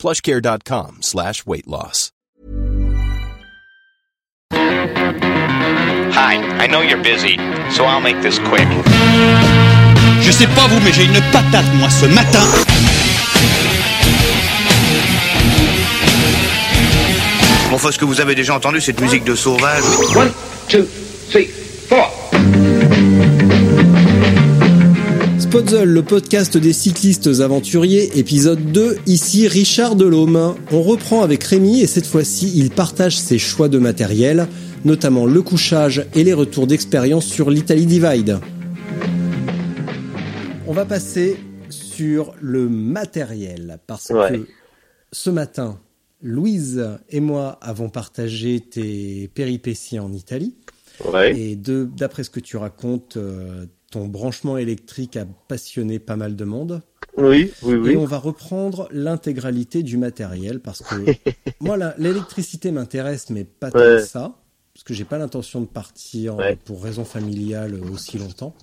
plushcare.com slash weight loss. Hi, I know you're busy, so I'll make this quick. Je sais pas vous, mais j'ai une patate, moi, ce matin. Bon, enfin, ce que vous avez déjà entendu, cette musique de sauvage. One, two, three, four. Spotzel, le podcast des cyclistes aventuriers, épisode 2, ici Richard Delhomme. On reprend avec Rémi et cette fois-ci, il partage ses choix de matériel, notamment le couchage et les retours d'expérience sur l'Italie Divide. On va passer sur le matériel parce Ouais. que ce matin, Louise et moi avons partagé tes péripéties en Italie. Ouais. Et d'après ce que tu racontes, euh, ton branchement électrique a passionné pas mal de monde. Oui, oui, oui. Et on va reprendre l'intégralité du matériel parce que moi, l'électricité m'intéresse, mais pas tant que ça. Parce que j'ai pas l'intention de partir Ouais. pour raison familiale aussi longtemps.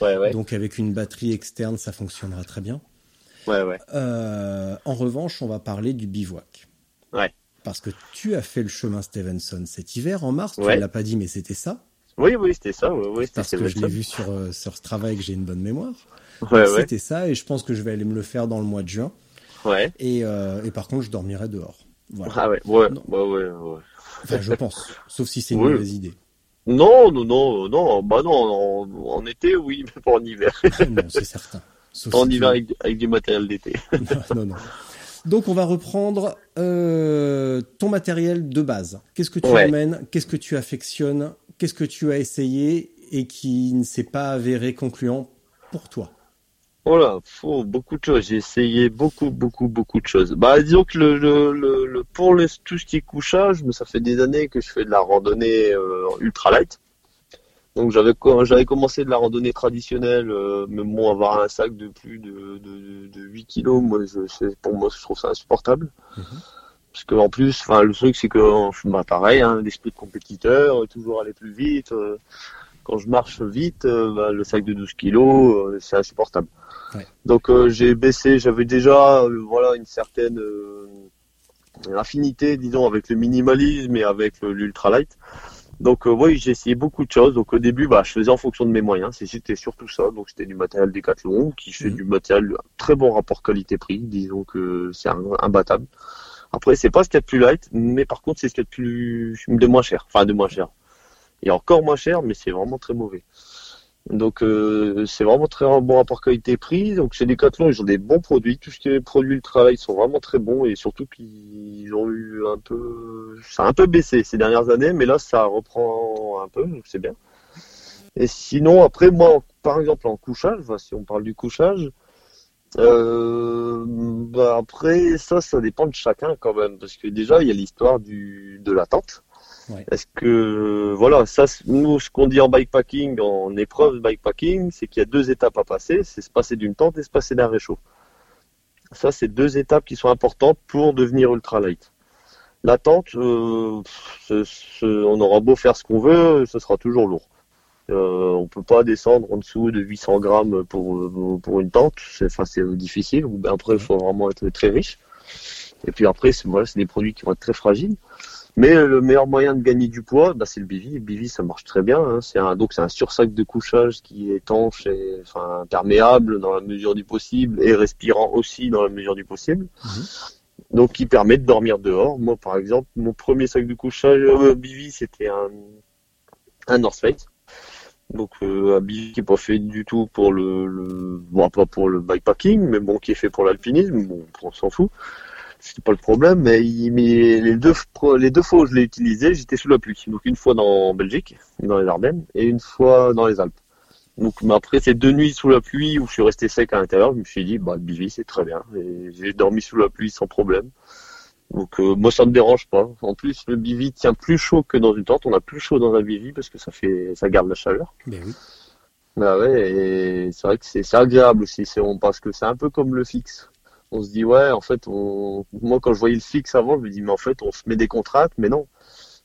Ouais. Donc avec une batterie externe, ça fonctionnera très bien. Euh, en revanche, on va parler du bivouac. Ouais. Parce que tu as fait le chemin Stevenson cet hiver en mars, tu ne l'as pas dit, mais c'était ça. Oui, oui, c'était ça. C'était Parce que je l'ai vu sur, euh, sur ce travail que j'ai une bonne mémoire. Ouais, ouais. C'était ça, et je pense que je vais aller me le faire dans le mois de juin. Ouais. Et, euh, et par contre, je dormirai dehors. Voilà. Ah ouais, ouais, ouais, ouais. Enfin, je pense. Sauf si c'est une Oui. mauvaise idée. Non, non, non, non, bah non, en, en été, oui, mais pas en hiver. non, c'est certain. Sauf en si hiver avec, avec du matériel d'été. non, non, non. Donc, on va reprendre euh, ton matériel de base. Qu'est-ce que tu Ouais. emmènes Qu'est-ce que tu affectionnes Qu'est-ce que tu as essayé et qui ne s'est pas avéré concluant pour toi? Voilà, faut beaucoup de choses. J'ai essayé beaucoup, beaucoup, beaucoup de choses. Bah, disons que le, le, le, le- pour le, tout ce qui est couchage, mais ça fait des années que je fais de la randonnée euh, ultralight. Donc j'avais j'avais commencé de la randonnée traditionnelle, euh, mais bon, avoir un sac de plus de, de, de 8 kilos, moi, je, pour moi, je trouve ça insupportable. Mhm. Parce que en plus, enfin, le truc, c'est que bah, pareil, hein, l'esprit de compétiteur, euh, toujours aller plus vite. euh, quand je marche vite, euh, bah, le sac de 12 kilos, euh, c'est insupportable. Ouais. Donc j'ai baissé, j'avais déjà voilà une certaine affinité, disons, avec le minimalisme et avec l'ultralight. Donc oui, j'ai essayé beaucoup de choses. Donc au début, bah, je faisais en fonction de mes moyens. C'était surtout ça. Donc c'était du matériel Decathlon, qui fait Mhm. du matériel très bon rapport qualité-prix. Disons que c'est imbattable. Après, c'est pas ce qu'il y a de plus light, mais par contre, c'est ce qu'il y a de plus de moins cher. Enfin, de moins cher. Et encore moins cher, mais c'est vraiment très mauvais. Donc euh, c'est vraiment très bon rapport qualité-prix. Donc chez Decathlon, ils ont des bons produits. Tout ce qui est produits ultra light sont vraiment très bons et surtout qu'ils ont eu un peu, ça a un peu baissé ces dernières années, mais là ça reprend un peu, donc c'est bien. Et sinon après moi, par exemple en couchage, si on parle du couchage, euh, bah après ça, ça dépend de chacun quand même, parce que déjà il y a l'histoire du de la tente. Ouais. Est-ce que voilà, ça, nous, ce qu'on dit en bikepacking, en épreuve bikepacking, c'est qu'il y a deux étapes à passer, c'est se passer d'une tente et se passer d'un réchaud. Ça, c'est deux étapes qui sont importantes pour devenir ultralight. La tente, euh, on aura beau faire ce qu'on veut, ce sera toujours lourd. Euh, on peut pas descendre en dessous de 800 grammes pour pour une tente, c'est enfin c'est difficile. Ou ben après, il faut vraiment être très riche. Et puis après, c'est voilà, c'est des produits qui vont être très fragiles. Mais le meilleur moyen de gagner du poids, bah, c'est le bivy. Le bivy, ça marche très bien. hein. C'est un, donc c'est un sursac de couchage qui est étanche et enfin perméable dans la mesure du possible et respirant aussi dans la mesure du possible. Mhm. Donc qui permet de dormir dehors. Moi, par exemple, mon premier sac de couchage euh, bivy, c'était un un North Face. Donc euh, un bivy qui est pas fait du tout pour le, le bon pas pour le bikepacking, mais bon qui est fait pour l'alpinisme. Bon, on s'en fout c'était pas le problème, mais, il, les deux les deux fois où je l'ai utilisé, j'étais sous la pluie. Donc une fois dans Belgique, dans les Ardennes, et une fois dans les Alpes. Donc mais après ces deux nuits sous la pluie où je suis resté sec à l'intérieur, je me suis dit bah le c'est très bien. Et j'ai dormi sous la pluie sans problème. Donc euh, moi ça me dérange pas. En plus le bivy tient plus chaud que dans une tente. On a plus chaud dans un bivy parce que ça fait ça garde la chaleur. Ben oui. Bah ouais, et c'est vrai que c'est agréable aussi. C'est on parce que c'est un peu comme le fixe. On se dit ouais, en fait, on... moi quand je voyais le fixe avant, je me dis mais en fait on se met des contraintes, mais non.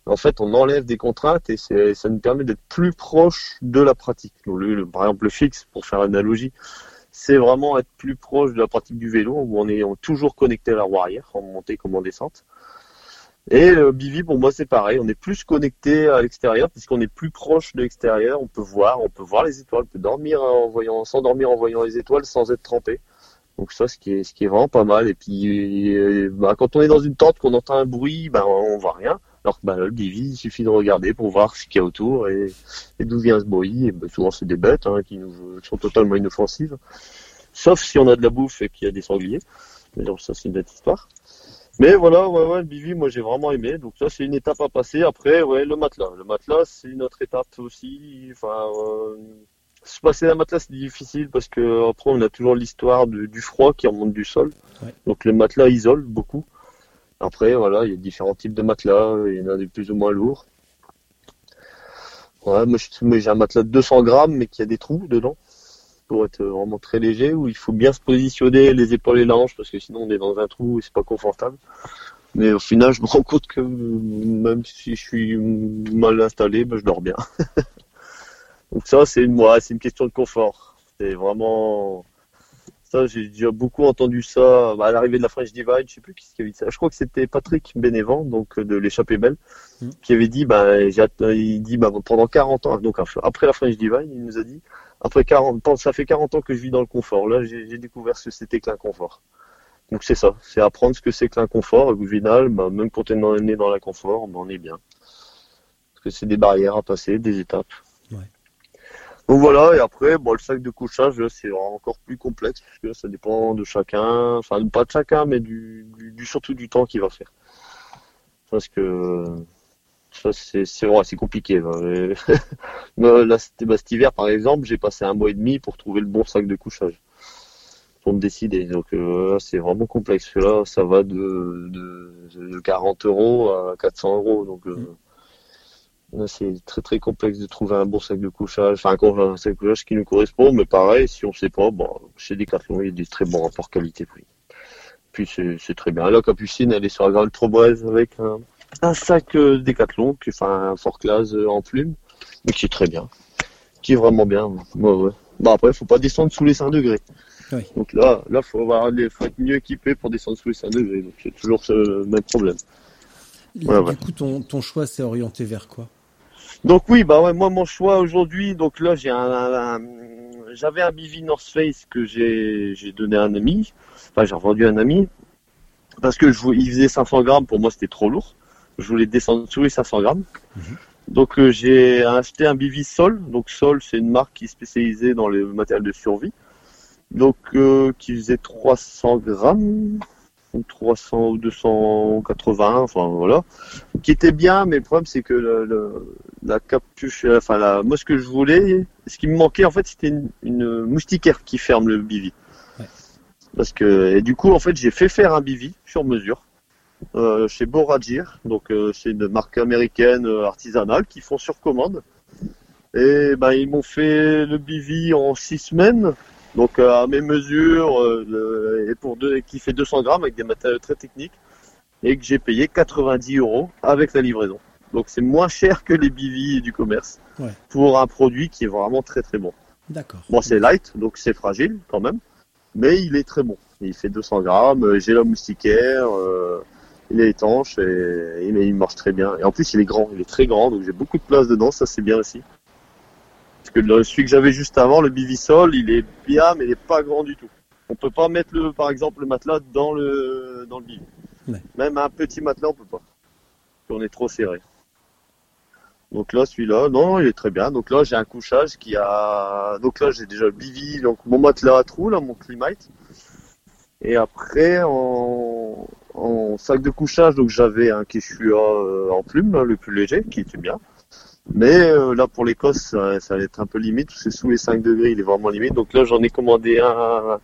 En fait, on enlève des contraintes et ça nous permet d'être plus proche de la pratique. Donc, le- le- par exemple le fixe, pour faire l'analogie, c'est vraiment être plus proche de la pratique du vélo où on est toujours connecté à la roue arrière en montée comme en descente. Et le Bivi, pour moi, c'est pareil. On est plus connecté à l'extérieur puisqu'on est plus proche de l'extérieur. On peut voir, on peut voir les étoiles, on peut dormir en voyant, s'endormir en voyant les étoiles sans être trempé. Donc ça, ce qui est, qui est vraiment pas mal. Et puis, euh, bah, quand on est dans une tente, qu'on entend un bruit, ben on voit rien. Alors que bah, le Bivi, il suffit de regarder pour voir ce qu'il y a autour et, et d'où vient ce bruit. Et ben, souvent, c'est des bêtes hein, qui nous qui sont totalement inoffensives. Sauf si on a de la bouffe et qu'il y a des sangliers. Mais donc ça, c'est une autre histoire. Mais voilà, ouais, ouais, le Bivi, moi j'ai vraiment aimé. Donc ça, c'est une étape à passer. Après, ouais, le matelas. Le matelas, c'est une autre étape aussi. Enfin, euh, se passer un matelas, c'est difficile parce que après, on a toujours l'histoire du, du froid qui remonte du sol. Ouais. Donc le matelas isole beaucoup. Après, voilà, il y a différents types de matelas. Il y en a des plus ou moins lourds. Ouais, moi, j'ai un matelas de 200 grammes, mais qui a des trous dedans pour être vraiment très léger, où il faut bien se positionner les épaules et la hanche, parce que sinon on est dans un trou et c'est pas confortable. Mais au final, je me rends compte que même si je suis mal installé, ben, je dors bien. Donc ça, c'est c'est une question de confort. C'est vraiment ça. J'ai déjà beaucoup entendu ça bah, à l'arrivée de la French Divide. Je sais plus qui, qui avait dit ça. Je crois que c'était Patrick Bénévent, donc de l'échappée belle, Mm. qui avait dit, bah, att- il dit, bah, pendant 40 ans, donc après la French Divide, il nous a dit, après 40 ans, ça fait 40 ans que je vis dans le confort. Là, j'ai découvert ce que c'était que l'inconfort. Donc c'est ça, c'est apprendre ce que c'est que l'inconfort. Au final, bah, même quand on est né dans l'inconfort, bah, on est bien. Parce que c'est des barrières à passer, des étapes. Donc voilà, et après, bon, le sac de couchage, c'est encore plus complexe, parce que ça dépend de chacun, enfin pas de chacun, mais du, surtout du temps qu'il va faire. Parce que ça c'est ouais, c'est compliqué. là. Bah, cet hiver, par exemple, j'ai passé un mois et demi pour trouver le bon sac de couchage. Pour me décider. Donc euh, c'est vraiment complexe. Parce que Là, ça va de, de, de 40 euros à 400 euros. Donc euh, c'est très très complexe de trouver un bon sac de couchage. Enfin, un, un sac de couchage qui nous correspond. Mais pareil, si on sait pas, bon, chez Decathlon, il y a des très bons rapports qualité-prix. Puis c'est très bien. Là, Capucine, elle est sur la grande Troboise avec un, un sac euh, Decathlon, qui enfin un fort classe euh, en plume, mais qui est très bien, qui est vraiment bien. Ouais, ouais. Bon après, faut pas descendre sous les 5 degrés. Oui. Donc là, là, faut avoir les, faut être mieux équipé pour descendre sous les 5 degrés. Donc c'est toujours ce même problème. Ouais, du coup, ton, ton choix s'est orienté vers quoi? Donc oui, bah ouais, moi mon choix aujourd'hui, donc là j'ai un, un- un- j'avais un Bivi North Face que j'ai j'ai donné à un ami, enfin j'ai revendu à un ami parce que je il faisait 500 grammes, pour moi c'était trop lourd. Je voulais descendre sous les 500 grammes. Donc euh, j'ai acheté un Bivi Sol. Donc Sol c'est une marque qui est spécialisée dans le matériel de survie. Donc euh, qui faisait 300 grammes ou 300 ou 280, enfin voilà, qui était bien, mais le problème c'est que le, le- la capuche, enfin la, moi ce que je voulais, ce qui me manquait en fait, c'était une, une moustiquaire qui ferme le bivi. Ouais. Parce que et du coup en fait j'ai fait faire un bivi sur mesure euh, chez Boragir, donc euh, c'est une marque américaine euh, artisanale qui font sur commande. Et ben ils m'ont fait le bivi en six semaines, donc euh, à mes mesures euh, le- et pour deux, qui fait 200 grammes avec des matériaux très techniques et que j'ai payé 90 euros avec la livraison. Donc c'est moins cher que les bivis du commerce Ouais. pour un produit qui est vraiment très très bon. D'accord. Bon, c'est light, donc c'est fragile quand même, mais il est très bon. Il fait 200 grammes, euh, j'ai la moustiquaire, euh, il est étanche et il, il marche très bien. Et en plus, il est grand, il est très grand, donc j'ai beaucoup de place dedans, ça c'est bien aussi. Parce que le, celui que j'avais juste avant, le Bivisol, il est bien, mais il est pas grand du tout. On peut pas mettre le, par exemple, le matelas dans le, dans le. Ouais. Même un petit matelas, on peut pas. Qu'on est trop serré. Donc là, celui-là, non, il est très bien. Donc là, j'ai un couchage qui a, donc là, j'ai déjà le bivi, donc mon matelas à trous, là, mon Climate. Et après, en, en sac de couchage, donc j'avais un Quechua euh, en plume, là, le plus léger, qui était bien. Mais euh, là, pour l'Écosse, ça, ça va être un peu limite, parce que sous les 5 degrés, il est vraiment limite. Donc là, j'en ai commandé un,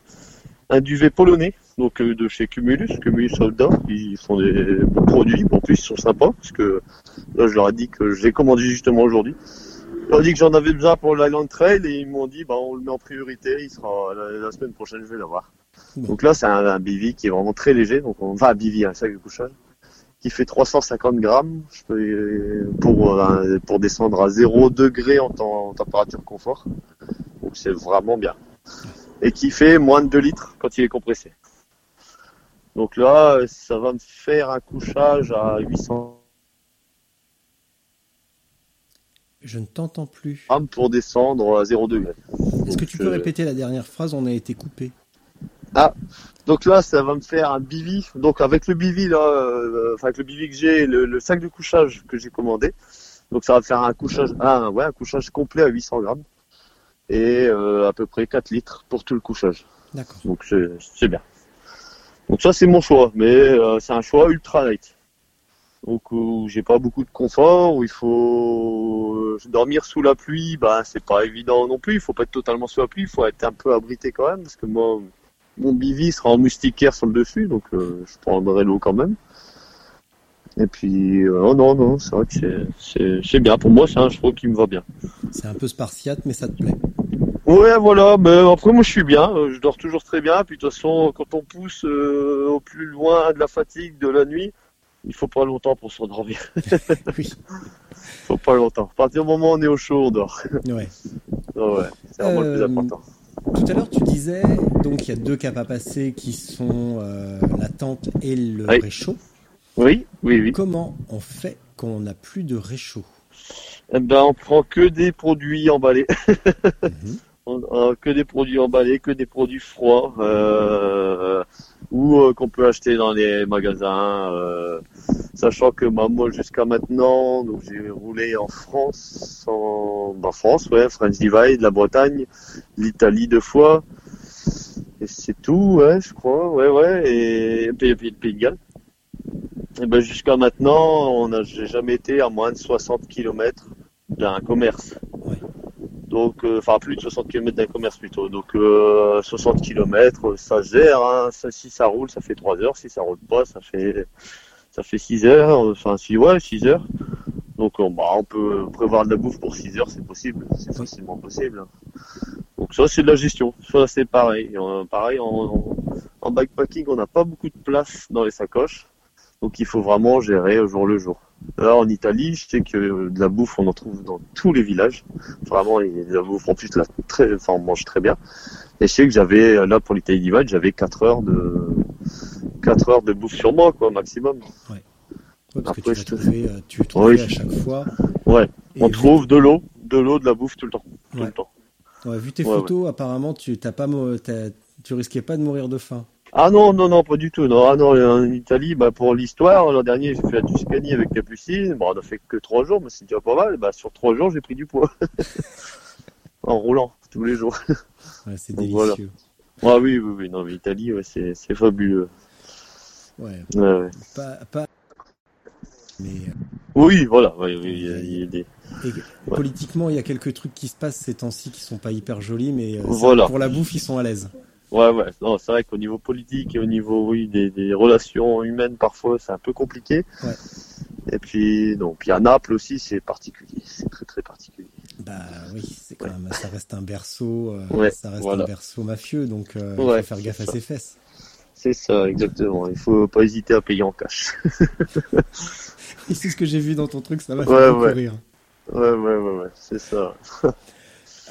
un duvet polonais, donc euh, de chez Cumulus, Cumulus Soldat, ils font des bons produits, en plus ils sont sympas, parce que là je leur ai dit que j'ai commandé justement aujourd'hui. Je leur ai dit que j'en avais besoin pour l'Island Trail et ils m'ont dit bah on le met en priorité, il sera la, la semaine prochaine je vais l'avoir. Bon. Donc là c'est un, un bivy qui est vraiment très léger, donc on va à bivy, un sac de couchage, qui fait 350 grammes pour, euh, pour descendre à 0 degré en, temps- en température confort. Donc c'est vraiment bien. Et qui fait moins de 2 litres quand il est compressé. Donc là, ça va me faire un couchage à 800 Je ne t'entends plus. grammes pour descendre à 0 degré. Est-ce que tu peux euh, répéter la dernière phrase? On a été coupé. Donc là, ça va me faire un bivy. Donc avec le bivy là, euh, enfin avec le bivy que j'ai, le, le sac de couchage que j'ai commandé. Donc ça va me faire un couchage, ah, ouais, un couchage complet à 800 grammes et euh, à peu près 4 litres pour tout le couchage. D'accord. Donc c'est c'est bien. Donc ça c'est mon choix, mais euh, c'est un choix ultra light. Donc où j'ai pas beaucoup de confort, où il faut dormir sous la pluie, bah c'est pas évident non plus. Il faut pas être totalement sous la pluie, il faut être un peu abrité quand même, parce que moi mon bivy sera en moustiquaire sur le dessus, donc euh, je prendrai l'eau quand même. Et puis euh, oh non non, c'est vrai que c'est- bien pour moi, c'est un choix qui me va bien. C'est un peu spartiate, mais ça te plaît. Ouais, voilà, mais après moi je suis bien, euh, je dors toujours très bien, puis de toute façon quand on pousse euh, au plus loin de la fatigue de la nuit, il faut pas longtemps pour s'endormir, oui. faut pas longtemps. À partir du moment où on est au chaud, on dort. Ouais. Ouais, c'est vraiment le plus important. Tout à l'heure, tu disais, donc il y a deux caps à passer qui sont euh, la tente et le Oui. réchaud. Oui, oui, oui. Comment on fait quand on n'a plus de réchaud? Eh ben on prend que des produits emballés, Mhm. On- euh, que des produits emballés, que des produits froids, euh, ou euh, qu'on peut acheter dans les magasins. euh, sachant que bah, moi jusqu'à maintenant, donc j'ai roulé en France, en bah, France, ouais, French Divide, la Bretagne, l'Italie deux fois, et c'est tout, ouais, je crois, ouais, ouais, et, puis, le Pays de Galles. Et ben jusqu'à maintenant, on a j'ai jamais été à moins de 60 km d'un commerce. Donc, euh, enfin plus de 60 km d'un commerce plutôt. Donc euh, 60 km, ça gère. Hein. Si ça roule, ça fait 3 heures. Si ça roule pas, ça fait ça fait 6 heures. Enfin si ouais, 6 heures. Donc on, bah, on peut prévoir de la bouffe pour 6 heures, c'est possible, c'est facilement possible. Donc ça c'est de la gestion. Ça c'est pareil. Euh, pareil en, bikepacking, on n'a pas beaucoup de place dans les sacoches. Donc il faut vraiment gérer au jour le jour. Là en Italie, je sais que de la bouffe on en trouve dans tous les villages. Vraiment, a de la bouffe en plus là, très, enfin on mange très bien. Et je sais que j'avais là pour l'Italie Divide, j'avais 4 heures de 4 heures de bouffe sur moi quoi maximum. Ouais, parce que tu je vas te- trouver, euh, tu vas trouver Oui. à chaque fois. Ouais, Et on vu- trouve de l'eau, de l'eau, de la bouffe tout le temps, tout Ouais. le temps. ouais, vu tes photos, apparemment, tu t'as pas, t'as- tu risquais pas de mourir de faim. Ah non, non, non, pas du tout. Non, ah non, en Italie, bah, pour l'histoire, l'an dernier, j'ai fait la Tuscanie avec Capucine. Bon, on a fait que trois jours, mais c'est déjà pas mal. Bah, sur trois jours, j'ai pris du poids. en roulant, tous les jours. Ouais, c'est délicieux. Ah oui, oui, oui. Non, mais l'Italie, ouais, c'est, c'est fabuleux. Ouais, pas, pas. Mais euh, Oui, voilà. oui, il y a- il y a des- politiquement, il y a quelques trucs qui se passent ces temps-ci qui sont pas hyper jolis, mais euh, Voilà. pour la bouffe, ils sont à l'aise. Ouais, ouais. Non, c'est vrai qu'au niveau politique et au niveau, oui, des, des relations humaines, parfois, c'est un peu compliqué. Ouais. Et puis, non. Puis à Naples aussi, c'est particulier. C'est très, très particulier. Bah oui, c'est quand même, ça reste un berceau, euh, Ouais, ça reste voilà. un berceau mafieux, donc euh, il faut faire gaffe à ses fesses. C'est ça, exactement. Il faut pas hésiter à payer en cash. C'est ce que j'ai vu dans ton truc, ça m'a fait beaucoup rire. Ouais, ouais, ouais, ouais. C'est ça.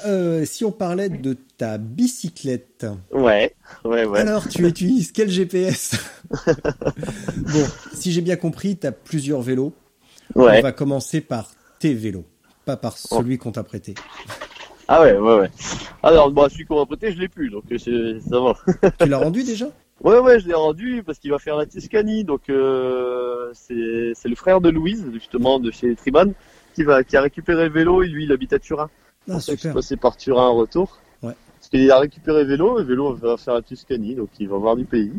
Euh, si on parlait de ta bicyclette, Ouais, ouais, ouais. alors tu utilises quel GPS Bon, si j'ai bien compris, tu as plusieurs vélos. On Ouais. va commencer par tes vélos, pas par celui qu'on t'a prêté. Ah ouais, ouais, ouais. Alors, bah, celui qu'on m'a prêté, je l'ai plus, donc euh, ça va. Tu l'as rendu déjà? Ouais, ouais, je l'ai rendu parce qu'il va faire la Tuscanie, donc euh, c'est le frère de Louise, justement, de chez Triman, qui va qui a récupéré le vélo. Et lui, il habite à Turin. Ah, je suis passé par Turin en retour. Ouais. Parce qu'il a récupéré vélo, et vélo va faire la Tuscanie, donc il va voir du pays.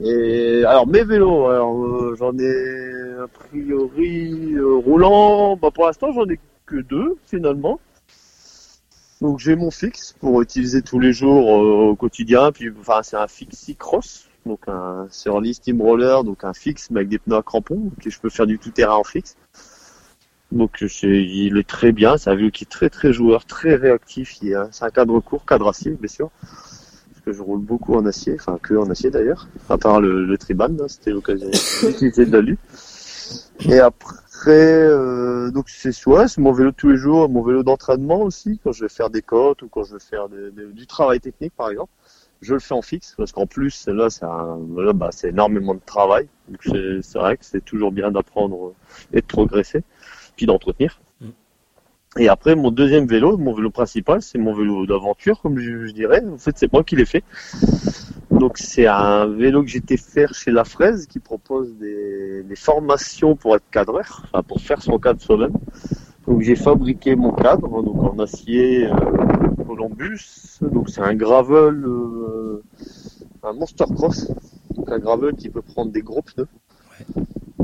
Et alors mes vélos, alors euh, j'en ai a priori euh, roulant, bah pour l'instant j'en ai que deux finalement. Donc j'ai mon fixe pour utiliser tous les jours euh, au quotidien. Puis enfin c'est un fixie cross, donc un Surly Steam Roller, donc un fixe mais avec des pneus à crampons, que je peux faire du tout terrain en fixe. Donc c'est, il est très bien, c'est un vélo qui est très très joueur, très réactif. Est- C'est un cadre court, cadre acier bien sûr, parce que je roule beaucoup en acier, enfin que en acier d'ailleurs, à part le, le Triban, là, c'était l'occasion d'utiliser de l'alu. Et après, euh, donc c'est ouais, mon vélo de tous les jours, mon vélo d'entraînement aussi, quand je vais faire des côtes ou quand je vais faire du travail technique par exemple. Je le fais en fixe parce qu'en plus là c'est là, bah, c'est énormément de travail. Donc c'est vrai que c'est toujours bien d'apprendre et de progresser, puis d'entretenir. Mm. Et après mon deuxième vélo, mon vélo principal, c'est mon vélo d'aventure comme je, je dirais. En fait c'est moi qui l'ai fait. Donc c'est un vélo que j'étais faire chez La Fraise qui propose des, des formations pour être cadreur, enfin pour faire son cadre soi-même. Donc j'ai fabriqué mon cadre donc en acier euh, Columbus. Donc c'est un gravel, euh, un Monster Cross, donc un gravel qui peut prendre des gros pneus.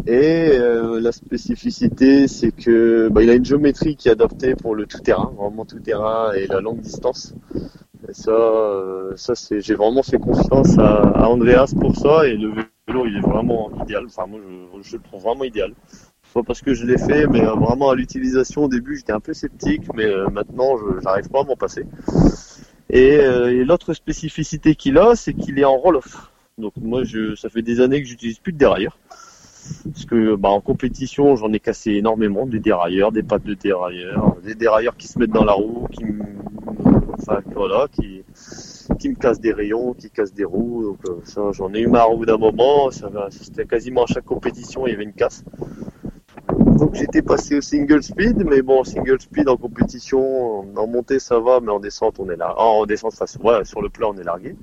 Et euh, la spécificité, c'est que bah, il a une géométrie qui est adaptée pour le tout terrain, vraiment tout terrain et la longue distance. Et ça, euh, ça c'est, j'ai vraiment fait confiance à, à Andreas pour ça et le vélo il est vraiment idéal. Enfin moi je, je le trouve vraiment idéal. Pas parce que je l'ai fait, mais euh, vraiment à l'utilisation au début j'étais un peu sceptique, mais euh, maintenant je j'arrive pas à m'en passer. Et, euh, et l'autre spécificité qu'il a, c'est qu'il est en roll-off. Donc moi je, ça fait des années que j'utilise plus de dérailleur. Parce que bah, en compétition, j'en ai cassé énormément, des dérailleurs, des pattes de dérailleurs, des dérailleurs qui se mettent dans la roue, qui me, voilà, qui, me cassent des rayons, qui cassent des roues. Donc euh, ça, j'en ai eu marre au bout d'un moment. C'était quasiment à chaque compétition, il y avait une casse. Donc j'étais passé au single speed, mais bon, single speed en compétition, en montée ça va, mais en descente on est là. En descente, ça, sur le plat on est largué.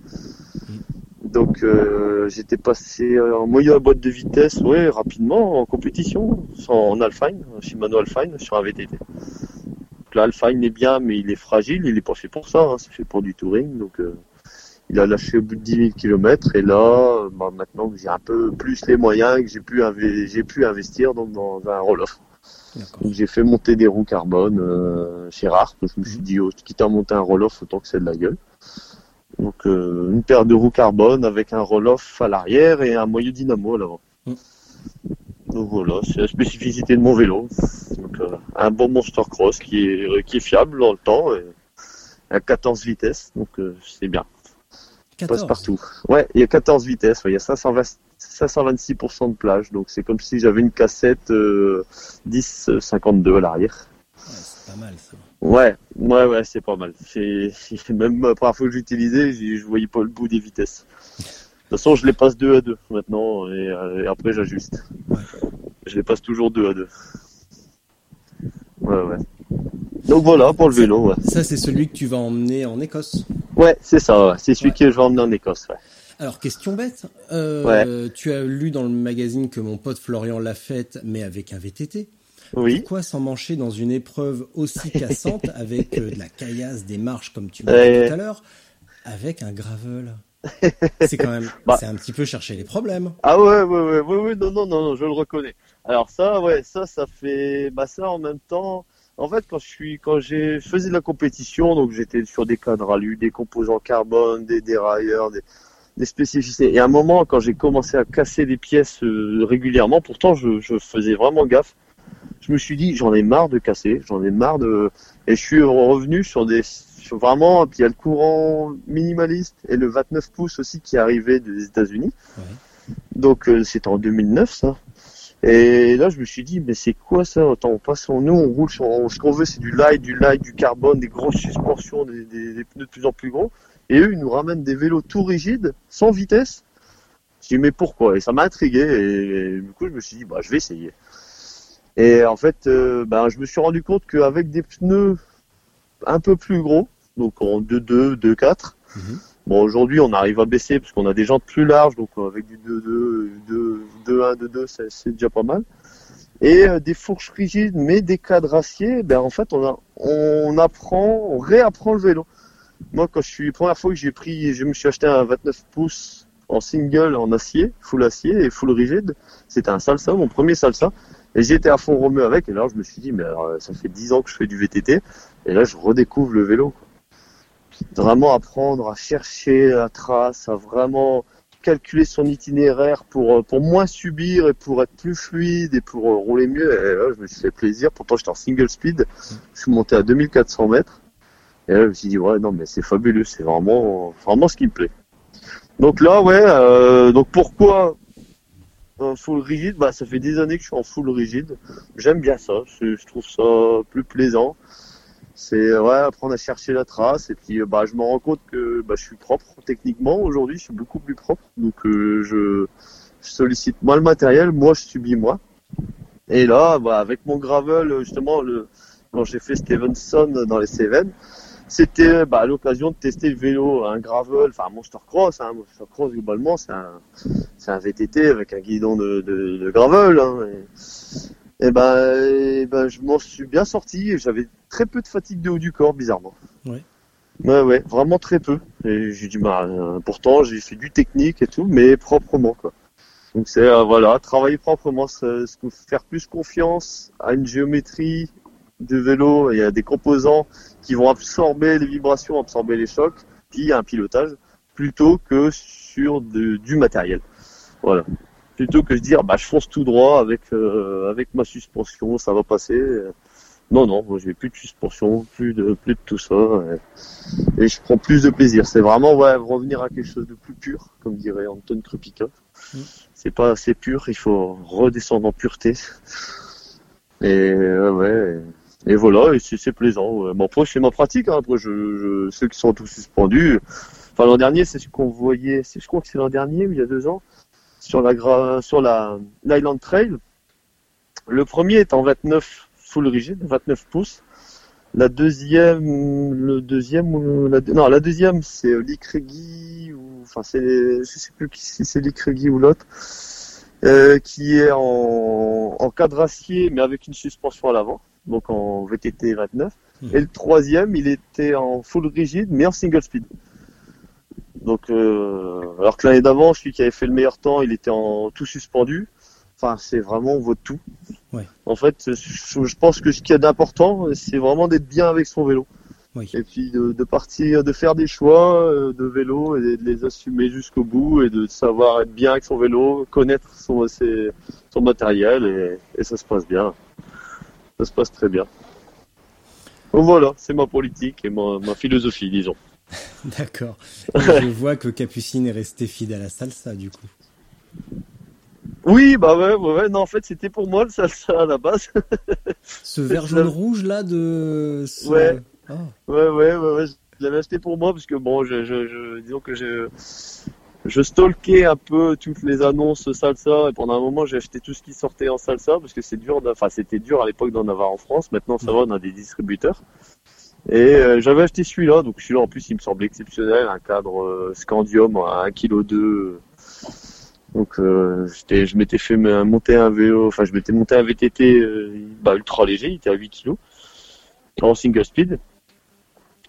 Donc euh, j'étais passé en moyen à boîte de vitesse, ouais, rapidement en compétition, en Alpine, Shimano Alpine sur un VTT. Donc l'Alpine est bien, mais il est fragile, il est pas fait pour ça, hein, c'est fait pour du touring, donc euh, il a lâché au bout de 10 000 km et là, bah, maintenant que j'ai un peu plus les moyens, que j'ai pu, j'ai pu investir donc dans un roll-off. J'ai fait monter des roues carbone euh, chez Rare, parce que je me suis dit, oh, quitte à monter un roll-off, autant que c'est de la gueule. Donc euh, une paire de roues carbone avec un roll-off à l'arrière et un moyeu dynamo à l'avant. Mm. Donc voilà, c'est la spécificité de mon vélo. Donc, euh, un bon Monster Cross qui est, qui est fiable dans le temps et à 14 vitesses, donc euh, c'est bien. Il passe 14. partout. Ouais, il y a 14 vitesses, ouais, il y a 520 526% de plage, donc c'est comme si j'avais une cassette euh, 10-52 à l'arrière. Ouais, pas mal ça. Ouais, ouais, ouais, c'est pas mal. Même la première fois que j'utilisais, je voyais pas le bout des vitesses. De toute façon, je les passe 2 à 2 maintenant et, euh, et après j'ajuste. Je les passe toujours 2 à 2. Ouais, ouais. Donc voilà pour le vélo. Ouais, Ça, c'est celui que tu vas emmener en Écosse? ouais c'est ça. ouais. C'est celui que je vais emmener en Écosse. Ouais. Alors, question bête. Euh, Tu as lu dans le magazine que mon pote Florian l'a faite, mais avec un VTT. Oui. Pourquoi s'emmancher dans une épreuve aussi cassante avec euh, de la caillasse, des marches, comme tu m'as dit tout à l'heure, avec un gravel? C'est quand même, Bah. c'est un petit peu chercher les problèmes. Ah ouais, ouais, ouais, ouais, ouais, non, non, non, non, je le reconnais. Alors ça, ouais, ça, ça fait, bah ça en même temps. En fait, quand je suis, quand j'ai faisais de la compétition, donc j'étais sur des cadres alu, des composants carbone, des dérailleurs, des, des spécificités. Et à un moment, quand j'ai commencé à casser des pièces euh, régulièrement, pourtant je, je faisais vraiment gaffe. Je me suis dit, j'en ai marre de casser, j'en ai marre de, et je suis revenu sur des, sur vraiment, puis il y a le courant minimaliste et le 29 pouces aussi qui est arrivé des États-Unis. Donc euh, c'était en 2009 ça. Et là je me suis dit mais c'est quoi ça? Attends, on passe en nous, on roule sur on- ce qu'on veut c'est du light, du light, du carbone, des grosses suspensions, des, des- des pneus de plus en plus gros. Et eux ils nous ramènent des vélos tout rigides, sans vitesse. Je dis mais pourquoi? Et ça m'a intrigué et, du coup je me suis dit bah je vais essayer. Et en fait euh, ben, je me suis rendu compte qu'avec des pneus un peu plus gros, donc en 2.2, 2.4, Mhm. Bon, aujourd'hui, on arrive à baisser parce qu'on a des jantes plus larges, donc euh, avec du 2-2, 2-1, 2-2, c'est déjà pas mal. Et euh, des fourches rigides, mais des cadres acier, ben en fait, on, a, on apprend, on réapprend le vélo. Moi, quand je suis, la première fois que j'ai pris, je me suis acheté un 29 pouces en single, en acier, full acier et full rigide. C'était un salsa, mon premier salsa. Et j'étais à fond remué avec, et là, je me suis dit, mais alors, ça fait 10 ans que je fais du VTT, et là, je redécouvre le vélo. quoi. vraiment apprendre à chercher la trace, à vraiment calculer son itinéraire pour euh, pour moins subir et pour être plus fluide et pour euh, rouler mieux. Et là, je me suis fait plaisir. Pourtant, j'étais en single speed. Je suis monté à 2400 mètres. Et là, je me suis dit ouais, non, mais c'est fabuleux. C'est vraiment vraiment ce qui me plaît. Donc là, ouais. Euh, donc pourquoi un full rigide Bah, ça fait des années que je suis en full rigide. J'aime bien ça. Je, trouve ça plus plaisant c'est ouais apprendre à chercher la trace et puis bah je me rends compte que bah, je suis propre techniquement aujourd'hui je suis beaucoup plus propre donc euh, je, sollicite moins le matériel moi je subis moi et là bah, avec mon gravel justement quand j'ai fait Stevenson dans les Cévennes c'était bah, l'occasion de tester le vélo un gravel enfin un monster cross hein, monster cross globalement c'est un c'est un VTT avec un guidon de, de, de gravel hein, et, et ben, et ben je m'en suis bien sorti j'avais très peu de fatigue de haut du corps, bizarrement. Ouais. Ouais, ouais, vraiment très peu. Et j'ai dit, bah, euh, pourtant, j'ai fait du technique et tout, mais proprement, quoi. Donc c'est, euh, voilà, travailler proprement, faire plus confiance à une géométrie de vélo et à des composants qui vont absorber les vibrations, absorber les chocs, puis un pilotage, plutôt que sur de, du matériel. Voilà plutôt que de dire bah je fonce tout droit avec euh, avec ma suspension, ça va passer. Non non, moi j'ai plus de suspension, plus de plus de tout ça et, je prends plus de plaisir. C'est vraiment ouais revenir à quelque chose de plus pur, comme dirait Anton Krupika. Mm. C'est pas assez pur, il faut redescendre en pureté. Et ouais. Et, voilà, et c'est plaisant. Bon, après, c'est ma pratique. Hein. Après, je, je, ceux qui sont tous suspendus. Enfin, l'an dernier, c'est ce qu'on voyait. Je crois que c'est l'an dernier, il y a deux ans sur la sur la l'Island Trail. Le premier est en 29 full rigide, 29 pouces. La deuxième, le deuxième, la, non, la deuxième c'est l'Icregi ou enfin c'est, je sais plus si c'est l'Icregi ou l'autre, euh, qui est en, en cadre acier mais avec une suspension à l'avant, donc en VTT 29. Mmh. Et le troisième, il était en full rigide mais en single speed. Donc, euh, alors que l'année d'avant, celui qui avait fait le meilleur temps, il était en tout suspendu. Enfin, c'est vraiment on vote tout. Ouais. En fait, je, pense que ce qu'il y a d'important, c'est vraiment d'être bien avec son vélo. Oui. Et puis de, de, partir, de faire des choix euh, de vélo et de les assumer jusqu'au bout et de savoir être bien avec son vélo, connaître son, ses, son matériel et, et, ça se passe bien. Ça se passe très bien. Donc voilà, c'est ma politique et ma, ma philosophie, disons. D'accord. je vois que Capucine est resté fidèle à salsa, du coup. Oui, bah ouais, ouais, non, en fait, c'était pour moi le salsa à la base. ce vert jaune rouge là de. Ouais. Ah. ouais. ouais. Ouais, ouais, Je l'avais acheté pour moi parce que bon, je, je, je disons que je, je stalkais un peu toutes les annonces salsa et pendant un moment j'ai acheté tout ce qui sortait en salsa parce que c'est dur, enfin c'était dur à l'époque d'en avoir en France. Maintenant ça va, on a des distributeurs. Et euh, j'avais acheté celui-là, donc celui-là en plus il me semblait exceptionnel, un cadre euh, Scandium à 1,2 kg. Donc euh, je m'étais fait monter un vélo, enfin je m'étais monté un VTT bah, ultra léger, il était à 8 kg, en single speed.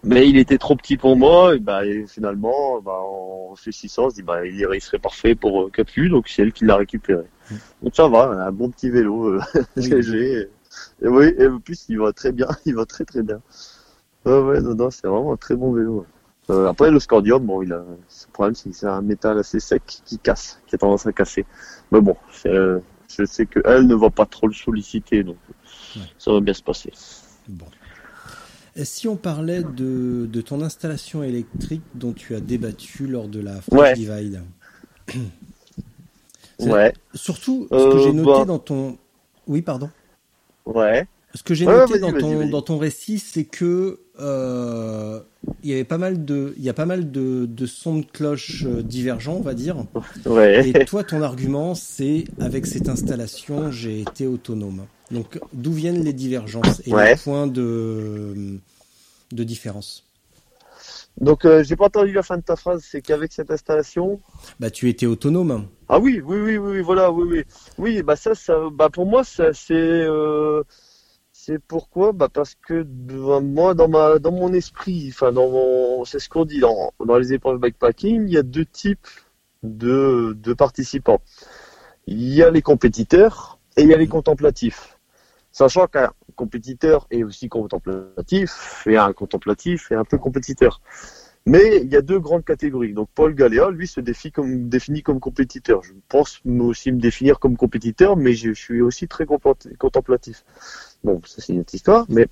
Mais il était trop petit pour moi, et, bah, finalement, bah, on fait 600, on se dit bah, il, serait parfait pour Capu, donc c'est elle qui l'a récupéré. Mm. Donc ça va, un bon petit vélo léger. Et, et oui, et en plus il va très bien, il va très très bien. Ouais, ouais, non, non, c'est vraiment un très bon vélo. Euh, après, le Scordium, bon, il a, le problème, c'est que c'est un métal assez sec qui casse, qui a tendance à casser. Mais bon, euh, je sais qu'elle ne va pas trop le solliciter, donc ça va bien se passer. Bon. Et si on parlait de, de, ton installation électrique dont tu as débattu lors de la French ouais. Divide Ouais. Surtout, ce que j'ai noté bah. dans ton... Oui, pardon. Ouais. Ce que j'ai noté dans, ton, dans ton récit, c'est que euh, il y avait pas mal de, il y a pas mal de, de sons de cloche euh, divergents, on va dire. Ouais. Et toi, ton argument, c'est avec cette installation, j'ai été autonome. Donc, d'où viennent les divergences et ouais. les points de, de différence? Donc, euh, j'ai pas entendu la fin de ta phrase. C'est qu'avec cette installation, bah, tu étais autonome. Ah oui, oui, oui, oui, voilà, oui, oui, oui. Bah ça, ça, bah pour moi, c'est, euh, c'est pourquoi? Bah parce que moi dans ma dans mon esprit, enfin dans mon c'est ce qu'on dit dans, dans les épreuves bikepacking, il y a deux types de, de participants. Il y a les compétiteurs et il y a les contemplatifs. Sachant qu'un compétiteur est aussi contemplatif et un contemplatif est un peu compétiteur. Mais il y a deux grandes catégories. Donc Paul Galéa, lui, se définit comme, définit comme compétiteur. Je pense aussi me définir comme compétiteur, mais je, suis aussi très contemplatif. Bon, ça c'est une autre histoire, mais,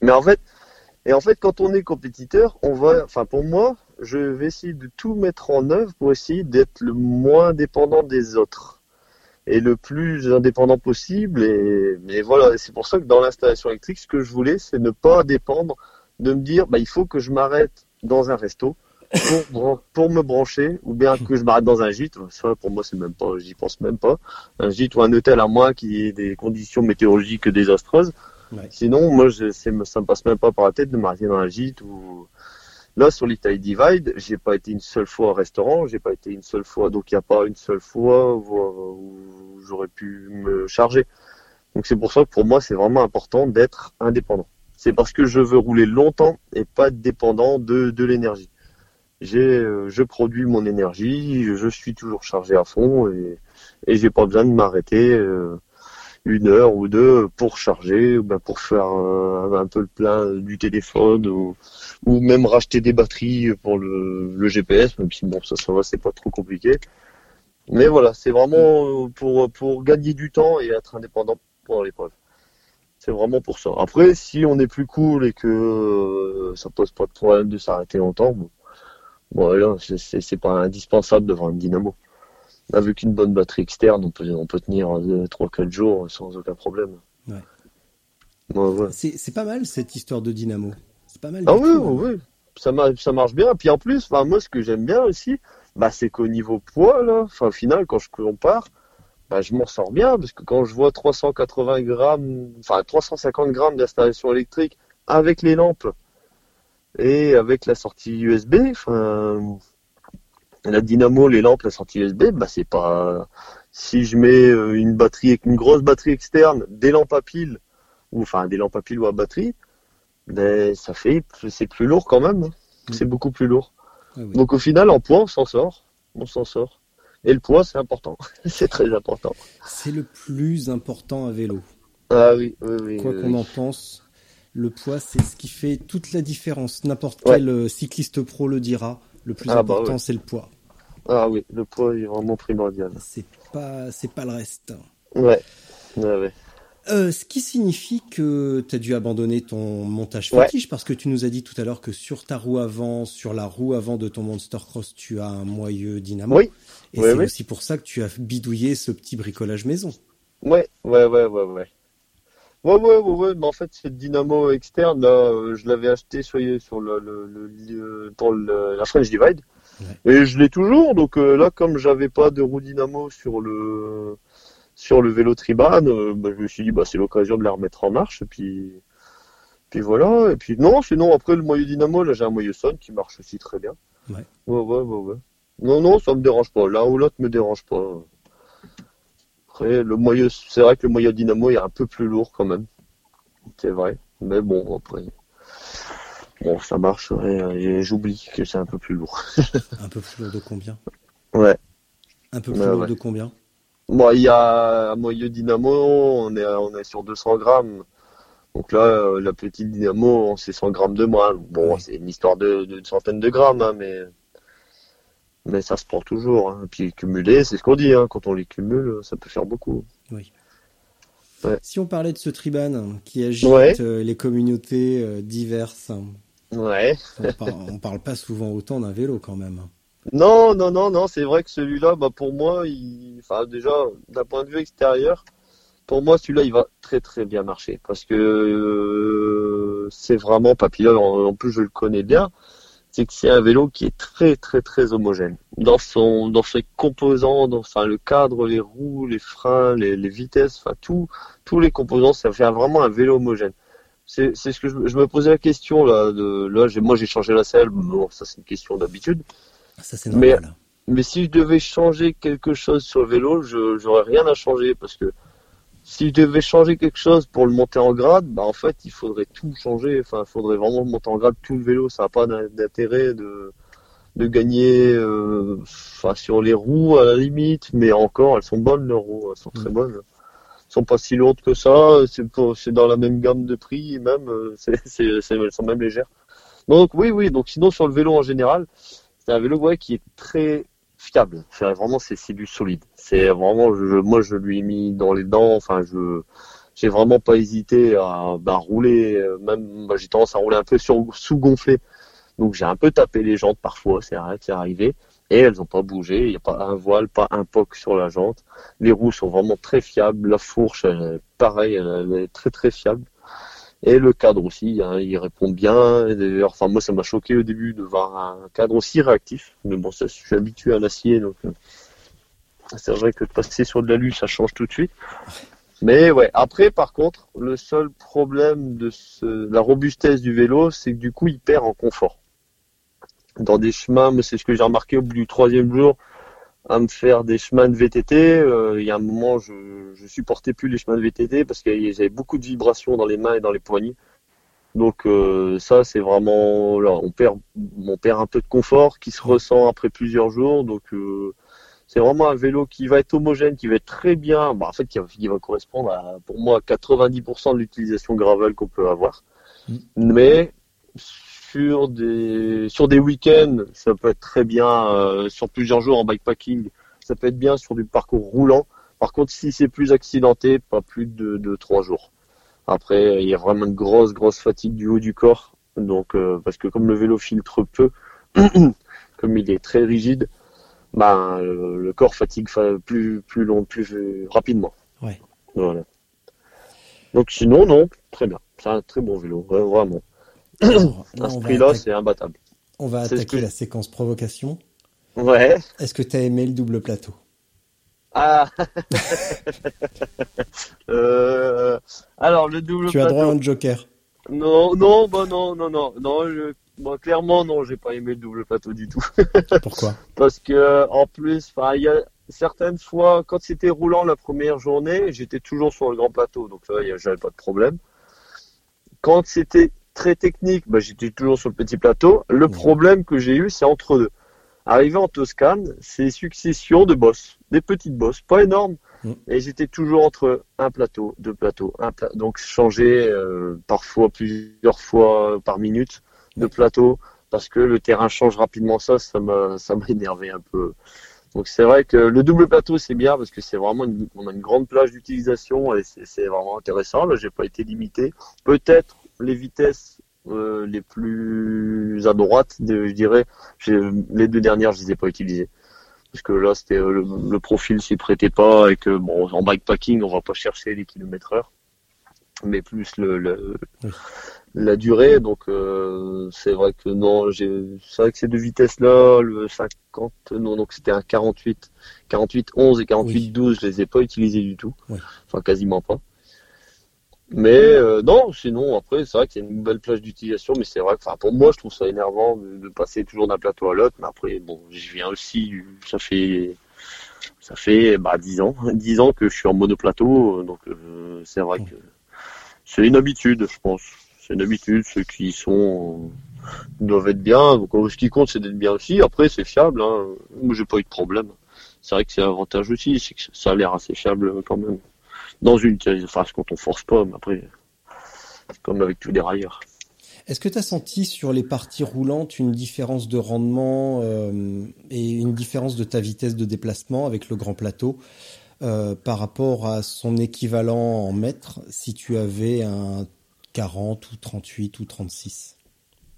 mais en fait, et en fait, quand on est compétiteur, on va, enfin pour moi, je vais essayer de tout mettre en œuvre pour essayer d'être le moins dépendant des autres et le plus indépendant possible. Et, mais voilà, c'est pour ça que dans l'installation électrique, ce que je voulais, c'est ne pas dépendre de me dire, bah, il faut que je m'arrête dans un resto pour, pour me brancher ou bien que je m'arrête dans un gîte. Ça, pour moi, c'est même pas, j'y pense même pas. Un gîte ou un hôtel à moins qui ait des conditions météorologiques désastreuses. Sinon, moi, je, ça me passe même pas par la tête de m'arrêter dans un gîte ou là sur l'Italie Divide, j'ai pas été une seule fois au restaurant, j'ai pas été une seule fois, donc il n'y a pas une seule fois où j'aurais pu me charger. Donc c'est pour ça que pour moi, c'est vraiment important d'être indépendant c'est parce que je veux rouler longtemps et pas dépendant de, de l'énergie. J'ai, euh, je produis mon énergie, je suis toujours chargé à fond et, et j'ai pas besoin de m'arrêter euh, une heure ou deux pour charger ben pour faire un, peu le plein du téléphone ou, ou même racheter des batteries pour le, le GPS, même si bon ça ça va c'est pas trop compliqué. Mais voilà, c'est vraiment pour pour gagner du temps et être indépendant pendant l'épreuve. C'est vraiment pour ça. Après, si on est plus cool et que euh, ça pose pas de problème de s'arrêter longtemps, bon, voilà, c'est pas indispensable de vendre une dynamo. Avec une bonne batterie externe, on peut, on peut tenir 3-4 jours sans aucun problème. Ouais. C'est pas mal cette histoire de dynamo. C'est pas mal. Ah oui, hein. oui, Ça, marche, ça marche bien. Puis en plus, moi, ce que j'aime bien aussi, bah, c'est qu'au niveau poids, là, enfin, au final, quand je compare, bah, je m'en sors bien parce que quand je vois 380 grammes, enfin 350 grammes d'installation électrique avec les lampes et avec la sortie USB, enfin la dynamo, les lampes, la sortie USB, bah c'est pas si je mets euh, une batterie une grosse batterie externe, des lampes à pile ou enfin des lampes à pile ou à batterie, ben ça fait c'est plus lourd quand même, hein. mm. c'est beaucoup plus lourd. Ah Donc au final en poids on s'en sort, on s'en sort. Et le poids, c'est important. c'est très important. C'est le plus important à vélo. Ah oui, oui, oui. Quoi qu'on en pense, le poids, c'est ce qui fait toute la différence. N'importe quel euh, cycliste pro le dira. Le plus ah bah important, c'est le poids. Ah oui, le poids est vraiment primordial. C'est pas, c'est pas le reste. Ouais, ouais, ouais. Euh, ce qui signifie que tu as dû abandonner ton montage fétiche parce que tu nous as dit tout à l'heure que sur ta roue avant, sur la roue avant de ton Monster Cross, tu as un moyeu dynamo. Oui. Et c'est aussi pour ça que tu as bidouillé ce petit bricolage maison. Ouais, ouais, ouais, ouais, ouais. Ouais, ouais, ouais, ouais. Mais en fait, cette dynamo externe, là, euh, je l'avais acheté sur, sur le, le, le, pour le, la French Divide. Et je l'ai toujours. Donc euh, là, comme j'avais pas de roue dynamo sur le sur le vélo Triban, euh, bah, je me suis dit bah c'est l'occasion de la remettre en marche. Et puis puis voilà. Et puis non, sinon après le moyeu dynamo, là j'ai un moyeu Son qui marche aussi très bien. Ouais. Ouais, ouais, ouais, ouais. Non, non, ça me dérange pas. L'un ou l'autre me dérange pas. Après, le moyeu, c'est vrai que le moyeu dynamo est un peu plus lourd quand même. C'est vrai. Mais bon, après. Bon, ça marche, et j'oublie que c'est un peu plus lourd. un peu plus lourd de combien? Ouais. Un peu plus lourd de combien? Bon, il y a un moyeu dynamo, on est, on est sur 200 grammes. Donc là, euh, la petite dynamo, c'est 100 grammes de moins. Bon, c'est une histoire de, de, centaine de grammes, hein, mais mais ça se prend toujours. Hein. Puis cumuler, c'est ce qu'on dit, hein. quand on les cumule, ça peut faire beaucoup. Oui. Si on parlait de ce Triban qui agite euh, les communautés euh, diverses, ouais. on, parle, pas souvent autant d'un vélo quand même. Non, non, non, non, c'est vrai que celui-là, bah, pour moi, il... enfin, déjà, d'un point de vue extérieur, pour moi, celui-là, il va très très bien marcher parce que euh, c'est vraiment Papillon. En, plus, je le connais bien c'est que c'est un vélo qui est très très très homogène dans son dans ses composants, dans enfin le cadre, les roues, les freins, les, vitesses, enfin tout tous les composants, ça fait vraiment un vélo homogène. C'est ce que je, me posais la question là de là moi j'ai changé la selle, bon ça c'est une question d'habitude. Ça c'est normal. Mais, mais si je devais changer quelque chose sur le vélo, je j'aurais rien à changer parce que si je devais changer quelque chose pour le monter en grade, bah en fait il faudrait tout changer. Enfin, il faudrait vraiment monter en grade tout le vélo. Ça n'a pas d'intérêt de de gagner euh, enfin, sur les roues à la limite, mais encore elles sont bonnes les roues, elles sont très mm. bonnes. Elles sont pas si lourdes que ça. C'est dans la même gamme de prix même. Euh, elles sont même légères. Donc oui, oui. Donc sinon sur le vélo en général, c'est un vélo qui est très fiable. C'est vraiment c'est du solide. C'est vraiment moi je lui ai mis dans les dents. Enfin je j'ai vraiment pas hésité à bah, rouler. euh, Même bah, j'ai tendance à rouler un peu sur sous gonflé. Donc j'ai un peu tapé les jantes parfois. C'est arrivé. Et elles ont pas bougé. Il n'y a pas un voile, pas un poc sur la jante. Les roues sont vraiment très fiables. La fourche, elle pareil, elle est très très fiable. Et le cadre aussi, hein, il répond bien. Enfin moi ça m'a choqué au début de voir un cadre aussi réactif. Mais bon, je suis habitué à l'acier, donc euh, c'est vrai que de passer sur de l'alu, ça change tout de suite. Mais ouais, après par contre, le seul problème de la robustesse du vélo, c'est que du coup, il perd en confort. Dans des chemins, c'est ce que j'ai remarqué au bout du troisième jour, à me faire des chemins de VTT. euh, il y a un moment, je, je supportais plus les chemins de VTT parce que j'avais beaucoup de vibrations dans les mains et dans les poignets. Donc euh, ça, c'est vraiment, là, on perd, on perd un peu de confort qui se ressent après plusieurs jours. Donc euh, c'est vraiment un vélo qui va être homogène, qui va être très bien, bah, en fait, qui va, qui va correspondre à, pour moi, à 90% de l'utilisation gravel qu'on peut avoir. Mais sur des sur des week-ends, ça peut être très bien euh, sur plusieurs jours en bikepacking. Ça peut être bien sur du parcours roulant. Par contre, si c'est plus accidenté, pas plus de, de trois jours. Après, il y a vraiment une grosse grosse fatigue du haut du corps. Donc, euh, parce que comme le vélo filtre peu, comme il est très rigide, ben le, le corps fatigue fa- plus plus long, plus euh, rapidement. Ouais. Voilà. Donc sinon, non, très bien. C'est un très bon vélo, vraiment. Alors, là, À ce on va, prix-là, attaquer, c'est imbattable. on va attaquer que- la séquence provocation. Ouais. Est-ce que tu as aimé le double plateau? Ah. Euh, alors le double Tu as plateau. droit à un joker. Non, non, bah non, non, non, non. Je... Moi, clairement, non, j'ai pas aimé le double plateau du tout. Pourquoi? Parce que en plus, il y a certaines fois, quand c'était roulant la première journée, j'étais toujours sur le grand plateau, donc a- j'avais pas de problème. Quand c'était très technique, bah, j'étais toujours sur le petit plateau. Le Mhm. problème que j'ai eu, c'est entre deux. Arrivé en Toscane, c'est succession de bosses, des petites bosses, pas énormes, Mhm. et j'étais toujours entre un plateau, deux plateaux, un pla- donc changer euh, parfois plusieurs fois par minute de plateau parce que le terrain change rapidement ça, ça m'a ça m'a énervé un peu. Donc c'est vrai que le double plateau c'est bien parce que c'est vraiment une, on a une grande plage d'utilisation et c'est c'est vraiment intéressant. Là j'ai pas été limité. Peut-être les vitesses euh, les plus à droite, de- je dirais, j'ai- les deux dernières je les ai pas utilisées parce que là c'était euh, le, le profil s'y prêtait pas et que bon en bikepacking on va pas chercher les kilomètres heure mais plus le, le- Oui. la durée donc euh, c'est vrai que non j'ai c'est vrai que ces deux vitesses là le 50 non donc c'était un 48 48 11 et 48 Oui. 12 je les ai pas utilisés du tout Oui. enfin quasiment pas mais euh, non sinon après c'est vrai que c'est une belle plage d'utilisation mais c'est vrai que pour moi je trouve ça énervant de, passer toujours d'un plateau à l'autre mais après bon je viens aussi ça fait ça fait bah 10 ans 10 ans que je suis en monoplateau donc euh, c'est vrai que c'est une habitude je pense. C'est une habitude ceux qui sont doivent être bien donc ce qui compte c'est d'être bien aussi. Après c'est fiable hein. moi j'ai pas eu de problème. C'est vrai que c'est l'avantage aussi c'est que ça a l'air assez fiable quand même dans une enfin quand on force pas mais après comme avec tous les railleurs Est-ce que tu as senti sur les parties roulantes une différence de rendement euh, et une différence de ta vitesse de déplacement avec le grand plateau euh, par rapport à son équivalent en mètres si tu avais un 40 ou 38 ou 36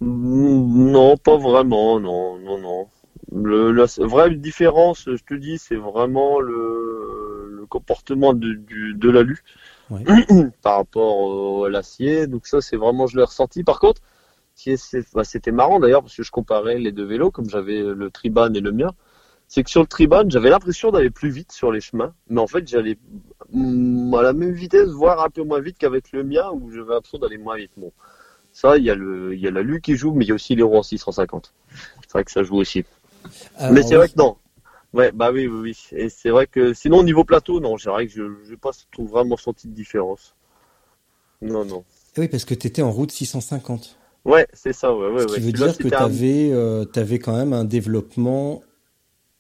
Mm, Non, pas vraiment, non, non, non. Le, la vraie différence, je te dis, c'est vraiment le, le comportement de, du, de l'alu par rapport à l'acier. Donc ça, c'est vraiment, je l'ai ressenti. Par contre, bah, c'était marrant d'ailleurs parce que je comparais les deux vélos, comme j'avais le Triban et le mien. C'est que sur le Triban, j'avais l'impression d'aller plus vite sur les chemins, mais en fait, j'allais mm, à la même vitesse, voire un peu moins vite qu'avec le mien, où j'avais l'impression d'aller moins vite. Bon, ça, il y a le, il y a l'alu qui joue, mais il y a aussi les roues en 650. C'est vrai que ça joue aussi. Alors, mais c'est vrai que non. Ouais, bah oui, oui, oui. Et c'est vrai que sinon, au niveau plateau, non, c'est vrai que je n'ai pas trouve vraiment senti de différence. Non, non. Oui, parce que tu étais en route 650. Ouais, c'est ça, ouais, ouais. Ce qui ouais. veut dire que tu avais, euh, quand même un développement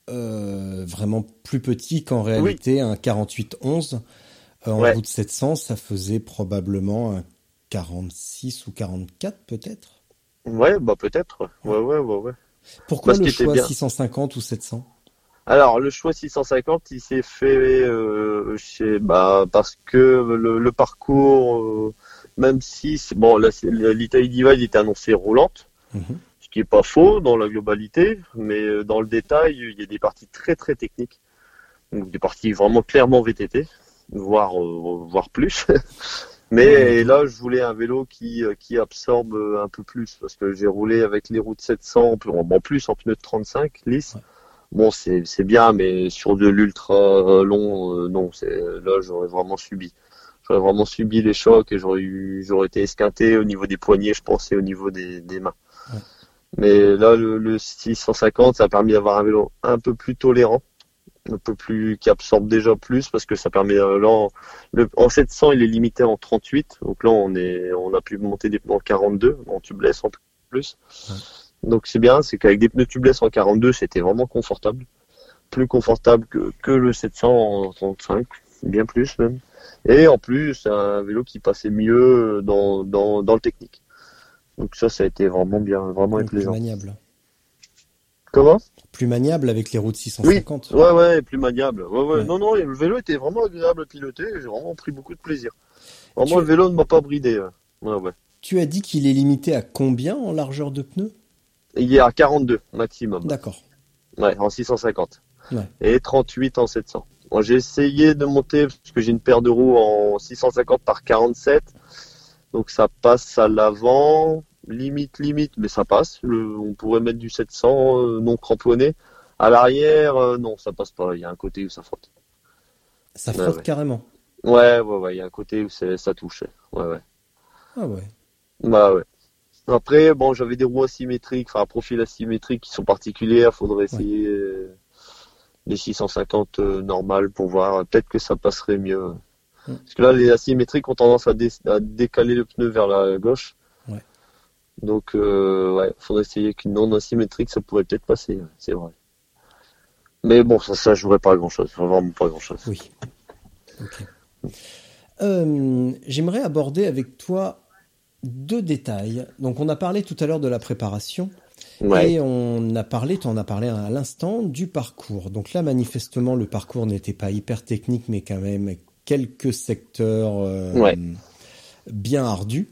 euh, vraiment plus petit qu'en réalité un 48-11. Euh, en Ouais. route 700, ça faisait probablement un 46 ou 44 peut-être? Ouais, bah peut-être. Ouais, ouais, ouais, ouais. Pourquoi Parce le choix bien. 650 ou 700 Alors, le choix 650, il s'est fait euh, chez, bah, parce que le, le parcours, euh, même si, bon, l'Italie Divide était annoncé roulante, Mhm. ce qui est pas faux dans la globalité, mais euh, dans le détail, il y a des parties très très techniques, donc des parties vraiment clairement VTT, voire euh, voire plus. mais là, je voulais un vélo qui euh, qui absorbe euh, un peu plus, parce que j'ai roulé avec les routes 700 en en plus en pneus de 35 lisses. Bon, c'est c'est bien, mais sur de l'ultra euh, long, euh, non, c'est là j'aurais vraiment subi. J'aurais vraiment subi les chocs et j'aurais eu, j'aurais été esquinté au niveau des poignets, je pense, et au niveau des, des mains. Ouais. Mais là, le, le 650, ça a permis d'avoir un vélo un peu plus tolérant, un peu plus, qui absorbe déjà plus, parce que ça permet, euh, là, en, le, en 700, il est limité en 38, donc là, on est, on a pu monter des pneus en 42, en tubeless en plus. Donc c'est bien, c'est qu'avec des pneus tubeless en 42, c'était vraiment confortable. Plus confortable que, que le 700 en 35, bien plus même. Et en plus, c'est un vélo qui passait mieux dans, dans, dans le technique. Donc ça, ça a été vraiment bien, vraiment plaisant. maniable. Comment? Plus maniable avec les routes 650. Ouais, ouais, plus maniable. Ouais, ouais. Ouais. Non, non, le vélo était vraiment agréable à piloter. J'ai vraiment pris beaucoup de plaisir. Tu- le vélo ne m'a pas bridé. ouais. Ouais, ouais. Tu as dit qu'il est limité à combien en largeur de pneus? Il est à 42 maximum. D'accord. Ouais, en 650. Ouais. Et 38 en 700. Bon, j'ai essayé de monter parce que j'ai une paire de roues en 650 par 47. Donc ça passe à l'avant, limite, limite, mais ça passe. Le- on pourrait mettre du 700 euh, non cramponné. À l'arrière, euh, non, ça passe pas. Il y a un côté où ça frotte. Ça frotte ouais. carrément. Ouais, ouais, ouais. Il y a un côté où ça touche. Ouais, ouais. Ah ouais. Bah ouais. Après, bon, j'avais des roues asymétriques, enfin un profil asymétrique qui sont particulières. Faudrait essayer les 650 euh, normales pour voir. Peut-être que ça passerait mieux. Mm. Parce que là, les asymétriques ont tendance à, dé- à décaler le pneu vers la gauche. Donc, euh, ouais, faudrait essayer qu'une non asymétrique, ça pourrait peut-être passer. ouais, C'est vrai. Mais bon, ça, ça jouerait pas à grand chose. Vraiment pas à grand chose. Oui. Euh, J'aimerais aborder avec toi deux détails. Donc, on a parlé tout à l'heure de la préparation. Ouais. Et on a parlé, tu en as parlé à l'instant, du parcours. Donc là, manifestement, le parcours n'était pas hyper technique, mais quand même quelques secteurs euh, Ouais. bien ardus.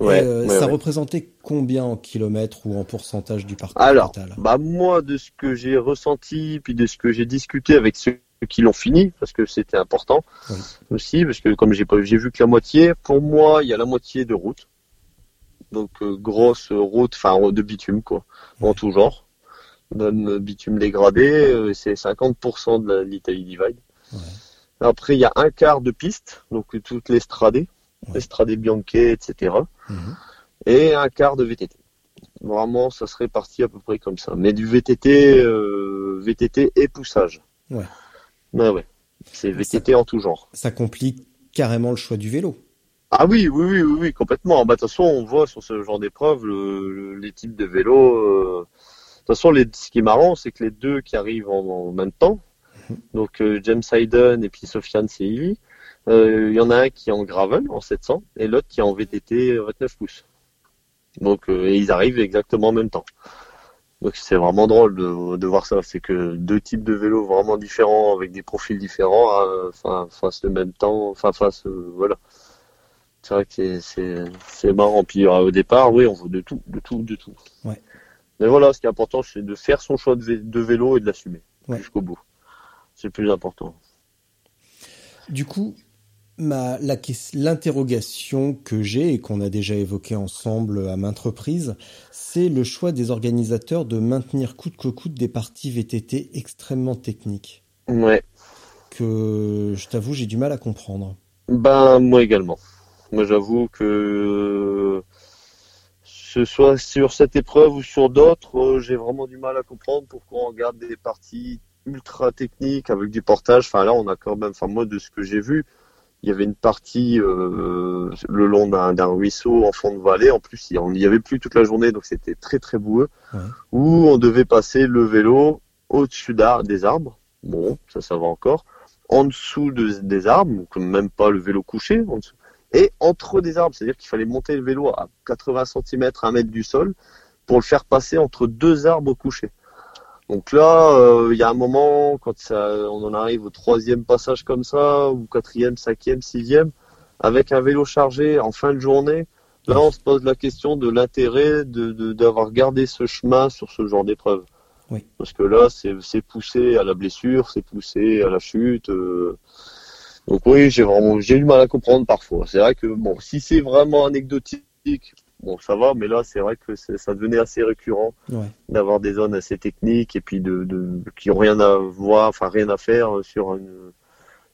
Ouais, Et, euh, ouais, ça ouais. représentait combien en kilomètres ou en pourcentage du parcours Alors, total? bah moi, de ce que j'ai ressenti, puis de ce que j'ai discuté avec ceux qui l'ont fini, parce que c'était important Oui. aussi, parce que comme j'ai pas, j'ai vu que la moitié, pour moi, il y a la moitié de route, donc euh, grosse route, enfin de bitume quoi, en tout genre, même euh, bitume dégradé, euh, c'est 50% de l'Italie Divide. Après, il y a un quart de piste, donc toutes les stradées, les stradées bianchées, etc Mhm. et un quart de VTT. Vraiment, ça serait parti à peu près comme ça. Mais du VTT, euh, VTT et poussage. Ouais. Ouais, ouais. C'est VTT en tout genre. Ça complique carrément le choix du vélo. Ah oui, oui, oui, oui, oui, complètement. Bah, de toute façon, on voit sur ce genre d'épreuve le- le- les types de vélos. euh, De toute façon, les, ce qui est marrant, c'est que les deux qui arrivent en, en même temps, donc euh, James Hayden et puis Sofiane Seili, euh, il y en a un qui est en gravel en 700 et l'autre qui est en VTT 29 pouces. Donc, euh, et ils arrivent exactement en même temps. Donc c'est vraiment drôle de, de voir ça. C'est que deux types de vélos vraiment différents avec des profils différents, euh, enfin fassent le même temps, enfin fassent euh, voilà. C'est vrai que c'est marrant. Puis euh, au départ, oui, on veut de tout, de tout, de tout. Ouais. Mais voilà, ce qui est important, c'est de faire son choix de, vé- de vélo et de l'assumer Ouais. jusqu'au bout. C'est le plus important. Du coup, ma, la, l'interrogation que j'ai et qu'on a déjà évoquée ensemble à maintes reprises, c'est le choix des organisateurs de maintenir coûte que coûte des parties VTT extrêmement techniques Ouais. que je t'avoue j'ai du mal à comprendre. Ben moi également. Moi j'avoue que ce soit sur cette épreuve ou sur d'autres, euh, j'ai vraiment du mal à comprendre pourquoi on regarde des parties ultra techniques avec du portage. Enfin là on a quand même, enfin moi de ce que j'ai vu, il y avait une partie euh, le long d'un ruisseau en fond de vallée. En plus il- on n'y avait plus toute la journée donc c'était très très boueux. Ouais. Où on devait passer le vélo au-dessus des arbres. Bon ça ça va encore en dessous de- des arbres, donc même pas le vélo couché, en dessous. et entre des arbres. C'est-à-dire qu'il fallait monter le vélo à 80 cm, 1 mètre du sol pour le faire passer entre deux arbres couchés. Donc là, euh, il y a un moment, quand ça, on en arrive au troisième passage comme ça, ou quatrième, cinquième, sixième, avec un vélo chargé en fin de journée, là on se pose la question de l'intérêt de d'avoir gardé ce chemin sur ce genre d'épreuve. Oui. Parce que là, c'est poussé à la blessure, c'est poussé à la chute. euh. Donc oui, j'ai vraiment j'ai du mal à comprendre parfois. C'est vrai que bon, si c'est vraiment anecdotique, bon ça va, mais là c'est vrai que ça devenait assez récurrent Ouais. d'avoir des zones assez techniques et puis de, de qui ont rien à voir, enfin rien à faire sur une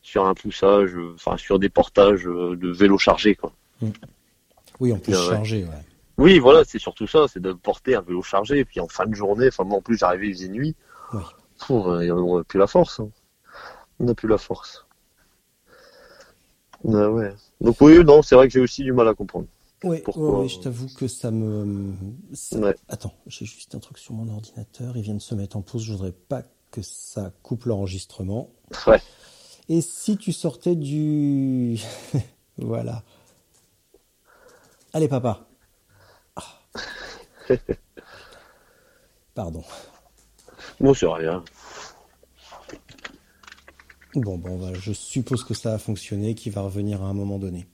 sur un poussage, euh, enfin sur des portages euh, de vélos chargés quoi. Oui, on peut se ouais. Oui, voilà, c'est surtout ça, c'est de porter un vélo chargé et puis en fin de journée, enfin moi en plus j'arrivais il faisait nuit. Pff, on n'a plus la force, hein. on n'a plus la force. Ah ouais. Donc oui, non, c'est vrai que j'ai aussi du mal à comprendre. Oui, Pourquoi ouais, ouais, je t'avoue que ça me. ça- Ouais. Attends, j'ai juste un truc sur mon ordinateur. Il vient de se mettre en pause. Je voudrais pas que ça coupe l'enregistrement. Ouais. Et si tu sortais du. voilà. Allez, papa. Ah. Pardon. Bon, c'est rien. Bon, bon, bah, je suppose que ça a fonctionné, qu'il va revenir à un moment donné.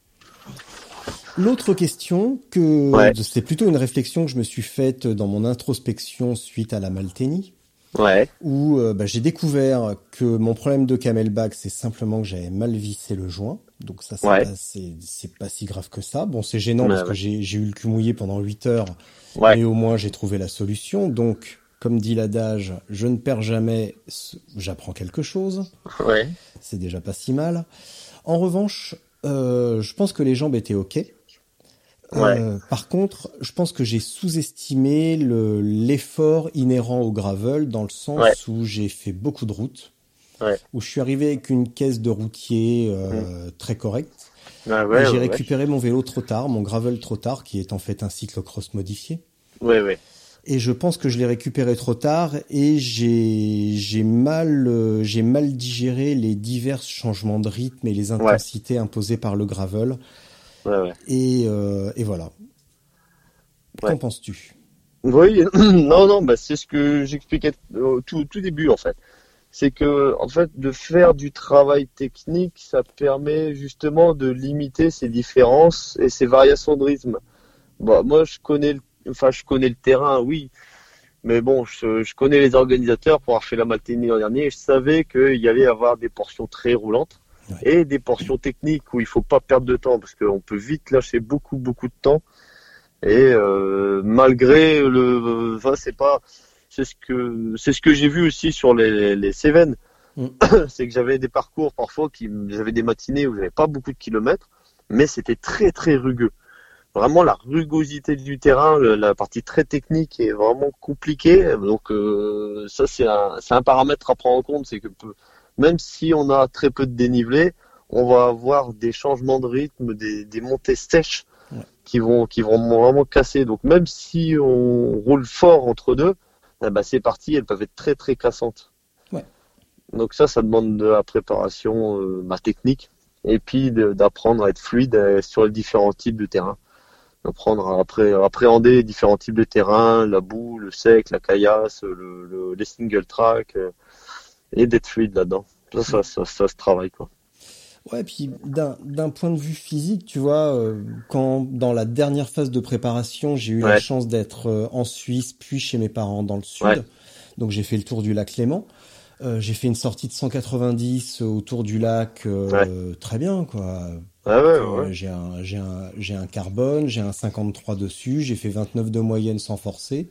L'autre question, que Ouais. c'est plutôt une réflexion que je me suis faite dans mon introspection suite à la Malténie, Ouais. où euh, bah, j'ai découvert que mon problème de camelback, c'est simplement que j'avais mal vissé le joint. Donc ça, c'est Ouais. pas, si grave que ça. Bon, c'est gênant parce que ouais. j'ai j'ai eu le cul mouillé pendant 8 heures, mais au moins j'ai trouvé la solution. Donc, comme dit l'adage, je ne perds jamais, j'apprends quelque chose. C'est déjà pas si mal. En revanche, euh, je pense que les jambes étaient ok. Euh, par contre, je pense que j'ai sous-estimé le- l'effort inhérent au gravel dans le sens Ouais. où j'ai fait beaucoup de routes, Ouais. où je suis arrivé avec une caisse de routier euh, très correcte. Ah Et ouais, j'ai récupéré mon vélo trop tard, mon gravel trop tard, qui est en fait un cyclocross modifié. Ouais, ouais. Et je pense que je l'ai récupéré trop tard et j'ai j'ai mal euh, j'ai mal digéré les divers changements de rythme et les intensités imposées par le gravel Ouais, ouais. et euh, et voilà. Qu'en penses-tu? Oui, non, non, bah, c'est ce que j'expliquais au tout, tout début en fait. C'est que en fait, de faire du travail technique, ça permet justement de limiter ces différences et ces variations de rythme. Bah, moi, je connais, le, enfin, je connais le terrain, oui, mais bon, je, je connais les organisateurs pour avoir fait la Malténie l'an dernier. Et je savais qu'il y allait avoir des portions très roulantes Et des portions techniques où il faut pas perdre de temps parce qu'on peut vite lâcher beaucoup, beaucoup de temps. Et euh, malgré le, enfin c'est pas, c'est ce que c'est ce que j'ai vu aussi sur les les Cévennes, Mm. c'est que j'avais des parcours parfois qui, j'avais des matinées où j'avais pas beaucoup de kilomètres, mais c'était très très rugueux. Vraiment la rugosité du terrain, la partie très technique est vraiment compliquée. Donc euh, ça c'est un c'est un paramètre à prendre en compte, c'est que peu- même si on a très peu de dénivelé, on va avoir des changements de rythme, des, des montées sèches Ouais. qui vont qui vont vraiment casser. Donc même si on roule fort entre deux, eh ben, ces parties elles peuvent être très très cassantes. Ouais. Donc ça, ça demande de la préparation euh, ma technique et puis d'apprendre à être fluide euh, sur les différents types de terrain. Apprendre à appré- à appréhender les différents types de terrain, la boue, le sec, la caillasse, le, le- les single track, euh, et d'être fluide là-dedans. Ça, ça, ça, ça se travaille quoi. Ouais, puis d'un point de vue physique, tu vois, euh, quand dans la dernière phase de préparation, j'ai eu la chance d'être euh, en Suisse, puis chez mes parents dans le sud, Ouais. donc j'ai fait le tour du lac Léman. Euh, j'ai fait une sortie de 190 autour du lac, très bien quoi. Ah ouais, ouais. J'ai un, un, j'ai un carbone, j'ai un 53 dessus, j'ai fait 29 de moyenne sans forcer.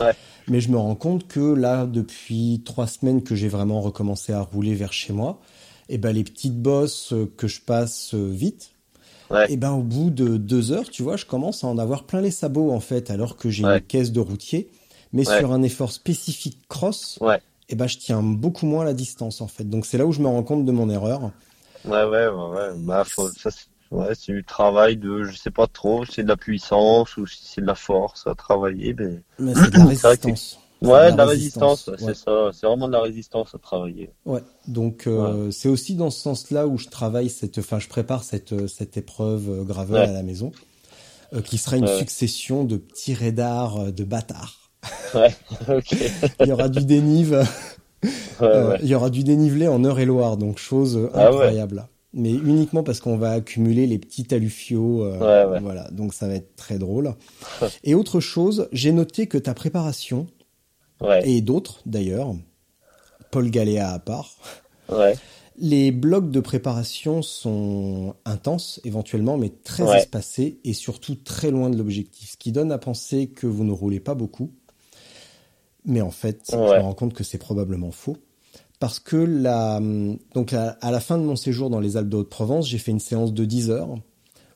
Ouais. Mais je me rends compte que là, depuis trois semaines que j'ai vraiment recommencé à rouler vers chez moi, et ben les petites bosses euh, que je passe euh, vite, Ouais. et ben au bout de deux heures, tu vois, je commence à en avoir plein les sabots en fait, alors que j'ai Ouais. une caisse de routier. Mais sur un effort spécifique cross, et ben je tiens beaucoup moins la distance en fait. Donc c'est là où je me rends compte de mon erreur. Ouais, ouais, ouais. Bah, faut- ça, ouais, c'est du travail de, je sais pas trop, c'est de la puissance ou si c'est de la force à travailler, mais Mais c'est de la résistance. Ouais, de la résistance, c'est ça. C'est vraiment de la résistance à travailler. Ouais, donc euh, c'est aussi dans ce sens-là où je travaille cette, enfin je prépare cette euh, cette épreuve euh, gravel Ouais. à la maison, euh, qui sera une succession de petits radars de bâtards. Ouais, ok. Il y aura du dénive, euh, il y aura du dénivelé en Eure-et-Loire, donc chose Ah incroyable. Mais uniquement parce qu'on va accumuler les petits alluviaux, euh, Ouais, ouais. voilà. Donc ça va être très drôle. Et autre chose, j'ai noté que ta préparation Ouais, et d'autres d'ailleurs, Paul Galéa à part. Les blocs de préparation sont intenses éventuellement, mais très espacés et surtout très loin de l'objectif, ce qui donne à penser que vous ne roulez pas beaucoup. Mais en fait, je me rends compte que c'est probablement faux. Parce que la, donc à, à la fin de mon séjour dans les Alpes de Haute-Provence, j'ai fait une séance de 10 heures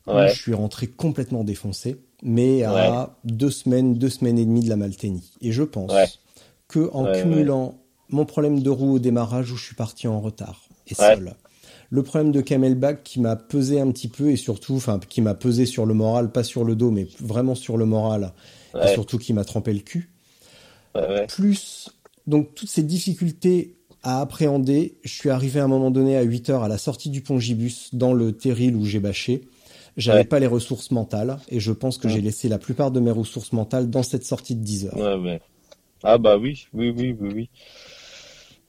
où Ouais. je suis rentré complètement défoncé, mais à deux semaines, deux semaines et demie de la Malténie. Et je pense Ouais. que en cumulant mon problème de roue au démarrage où je suis parti en retard et seul, le problème de camelback qui m'a pesé un petit peu et surtout, enfin, qui m'a pesé sur le moral, pas sur le dos, mais vraiment sur le moral, et surtout qui m'a trempé le cul. Plus, donc toutes ces difficultés à appréhender, je suis arrivé à un moment donné à 8 heures à la sortie du pont Gibus dans le terril où j'ai bâché. J'avais Ouais. pas les ressources mentales et je pense que Ouais. j'ai laissé la plupart de mes ressources mentales dans cette sortie de 10 heures. Ouais. Ah bah oui, oui, oui, oui, oui.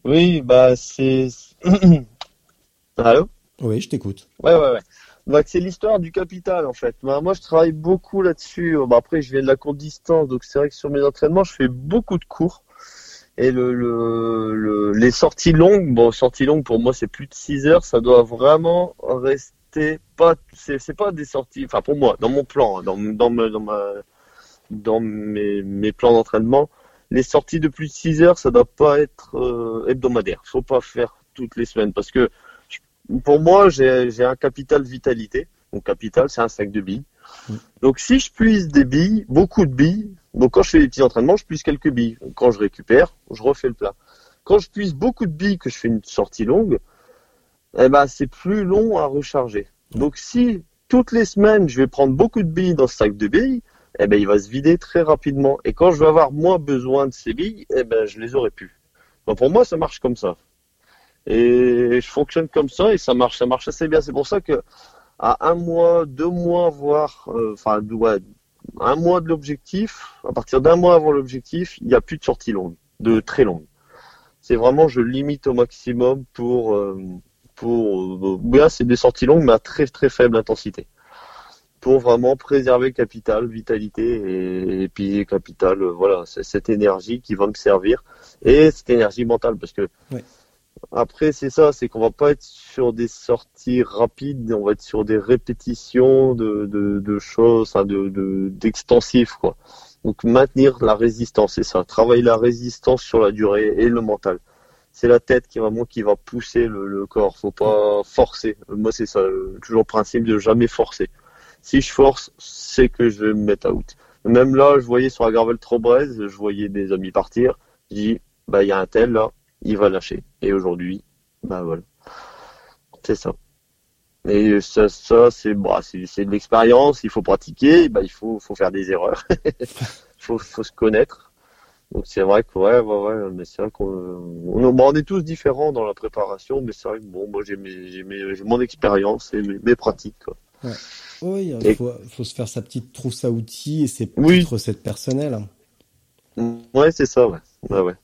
Oui, bah c'est... Allô? Oui, je t'écoute. Ouais, ouais, ouais. Donc c'est l'histoire du capital en fait. Bah, moi je travaille beaucoup là-dessus. Bah, après je viens de la courte distance, donc c'est vrai que sur mes entraînements je fais beaucoup de cours. Et le, le, le- les sorties longues, bon sorties longues pour moi c'est plus de 6 heures, ça doit vraiment rester pas, c'est pas des sorties, enfin pour moi, dans mon plan, hein, dans, dans, dans ma, dans mes, mes plans d'entraînement, les sorties de plus de 6 heures, ça doit pas être euh, hebdomadaire. Faut pas faire toutes les semaines parce que pour moi, j'ai j'ai un capital vitalité. Mon capital, c'est un sac de billes. Mm. Donc, si je puise des billes, beaucoup de billes, donc quand je fais des petits entraînements, je puise quelques billes. Quand je récupère, je refais le plat. Quand je puise beaucoup de billes, que je fais une sortie longue, eh ben, c'est plus long à recharger. Donc, si toutes les semaines, je vais prendre beaucoup de billes dans ce sac de billes, eh ben, il va se vider très rapidement. Et quand je vais avoir moins besoin de ces billes, eh ben, je les aurai plus. Donc, pour moi, ça marche comme ça. Et je fonctionne comme ça et ça marche, ça marche assez bien. C'est pour ça que à un mois, deux mois, voire, euh, enfin, ouais, un mois de l'objectif, à partir d'un mois avant l'objectif, il n'y a plus de sortie longue, de très longue. C'est vraiment, je limite au maximum pour, euh, pour, euh, bien, c'est des sorties longues, mais à très très faible intensité. Pour vraiment préserver capital, vitalité et, et puis capital, euh, voilà, c'est cette énergie qui va me servir et cette énergie mentale parce que. Après, c'est ça, c'est qu'on va pas être sur des sorties rapides, on va être sur des répétitions de, de, choses, enfin, de, quoi. Donc, maintenir la résistance, c'est ça. Travailler la résistance sur la durée et le mental. C'est la tête qui vraiment qui va pousser le, le corps. Faut pas forcer. Moi, c'est ça. Toujours le principe de jamais forcer. Si je force, c'est que je vais me mettre out. Même là, je voyais sur la Gravel Trobrez, je voyais des amis partir. Je dis, bah, il y a un tel là, il va lâcher. Et aujourd'hui, bah voilà. C'est ça. Et ça, ça c'est bah, c'est de l'expérience, il faut pratiquer, bah, il faut, faut faire des erreurs. faut, faut se connaître. Donc c'est vrai que ouais, ouais, ouais, mais c'est vrai qu'on on, est tous différents dans la préparation, mais c'est vrai que bon, moi j'ai mon expérience et mes, mes pratiques. Quoi. Oui, il Et- faut, faut se faire sa petite trousse à outils et ses Oui. petites recettes personnelles. Ouais, c'est ça, ouais. Ouais, ouais.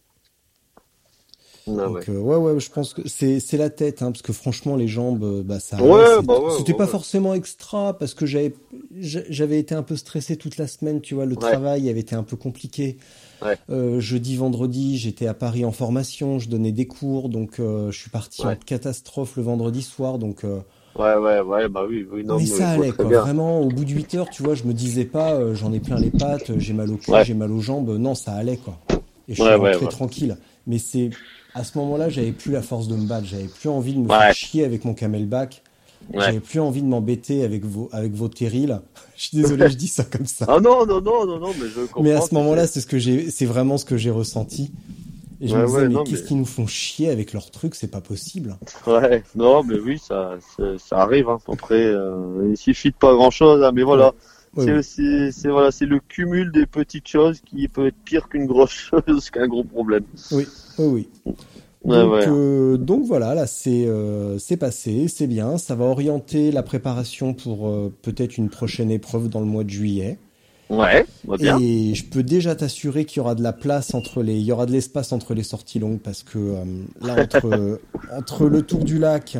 Ah, ouais. Donc, euh, ouais, ouais, je pense que c'est c'est la tête, hein, parce que franchement, les jambes, euh, bah, ça. Ouais, bah ouais, C'était ouais, pas forcément extra, parce que j'avais j'a- j'avais été un peu stressé toute la semaine, tu vois, le travail avait été un peu compliqué. Ouais. Euh, jeudi, vendredi, j'étais à Paris en formation, je donnais des cours, donc euh, je suis parti en catastrophe le vendredi soir, donc. Ouais, ouais, ouais, bah oui, oui, non, mais mais ça allait, quoi. bien. Vraiment, au bout de 8 heures, tu vois, je me disais pas, j'en ai plein les pattes, j'ai mal au cul, j'ai mal aux jambes. Non, ça allait, quoi. Et je suis Ouais, rentré ouais, ouais. tranquille. Mais c'est, à ce moment-là, j'avais plus la force de me battre. J'avais plus envie de me faire chier avec mon camelback. J'avais plus envie de m'embêter avec vos, avec vos terrils. je suis désolé, je dis ça comme ça. Ah non, non, non, non, non, mais je comprends. mais à ce moment-là, c'est ce que j'ai, c'est vraiment ce que j'ai ressenti. Et je me disais, mais qu'est-ce mais- qu'ils nous font chier avec leurs trucs? C'est pas possible. Ouais, non, mais oui, ça, ça, ça arrive. Hein. Après, euh, il suffit de pas grand-chose, hein, mais voilà. Oui, c'est oui. voilà, c'est le cumul des petites choses qui peut être pire qu'une grosse chose, qu'un gros problème. Oui, oui, oui. Ouais, donc, ouais. euh, donc voilà, là c'est euh, c'est passé, c'est bien. Ça va orienter la préparation pour euh, peut-être une prochaine épreuve dans le mois de juillet. Ouais, va bien. Et je peux déjà t'assurer qu'il y aura de la place entre les, il y aura de l'espace entre les sorties longues parce que là entre entre le tour du lac,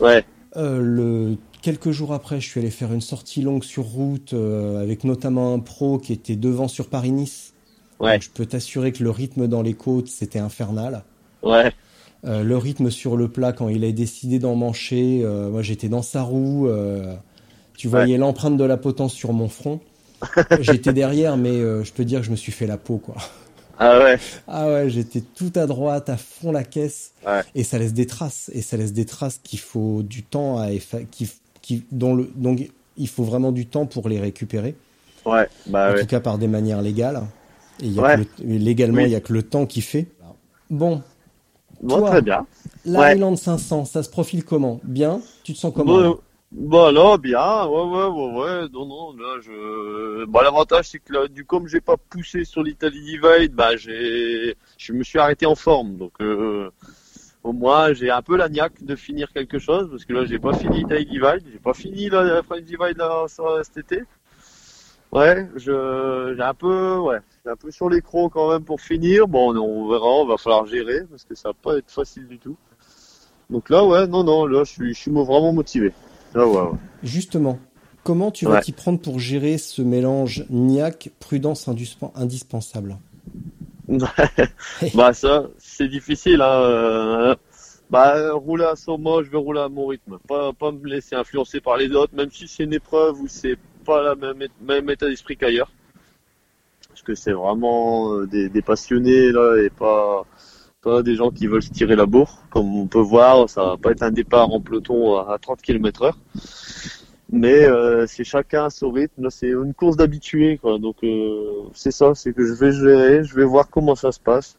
Ouais, le quelques jours après, je suis allé faire une sortie longue sur route euh, avec notamment un pro qui était devant sur Paris-Nice. ouais, Donc, je peux t'assurer que le rythme dans les côtes c'était infernal. ouais. Euh, le rythme sur le plat quand il a décidé d'en mancher, euh, moi j'étais dans sa roue, tu voyais l'empreinte de la potence sur mon front. j'étais derrière, mais je peux dire que je me suis fait la peau quoi. Ah ouais, Ah ouais, j'étais tout à droite, à fond la caisse, Ouais. et ça laisse des traces, et ça laisse des traces qu'il faut du temps à effa- qui, qui, dont le, donc il faut vraiment du temps pour les récupérer, ouais, bah en ouais. tout cas par des manières légales. Et il y a Ouais. que le- légalement, Oui. il y a que le temps qui fait. Bon, Bon, toi. très bien. Highland 500, ça se profile comment? Bien? Tu te sens comment? Bon, bon, là, bien, ouais, ouais, ouais, ouais, non, non, là, je, bah, l'avantage, c'est que là, du comme j'ai pas poussé sur l'Italie Divide, bah, j'ai, je me suis arrêté en forme, donc, euh, moins, j'ai un peu la niaque de finir quelque chose, parce que là, j'ai pas fini l'Italie Divide, j'ai pas fini la, French Divide, là, ça, cet été. Ouais, je, j'ai un peu, ouais, j'ai un peu sur les crocs quand même pour finir. Bon, on verra, on va falloir gérer, parce que ça va pas être facile du tout. Donc là, ouais, non, non, là, je suis, je suis vraiment motivé. Ouais, ouais. Justement, comment tu vas Ouais. t'y prendre pour gérer ce mélange niaque, prudence indispen- indispensable? Bah ça, c'est difficile. Hein. euh, Bah rouler à son moi, je vais rouler à mon rythme. Pas, pas me laisser influencer par les autres, même si c'est une épreuve où c'est pas la même, même état d'esprit qu'ailleurs. Parce que c'est vraiment euh, des, passionnés là et pas, pas des gens qui veulent se tirer la bourre. Comme on peut voir, ça va pas être un départ en peloton à, à 30 km heure. Mais euh, c'est chacun à son rythme. C'est une course d'habitués, quoi. Donc c'est ça, c'est que je vais gérer, je vais voir comment ça se passe,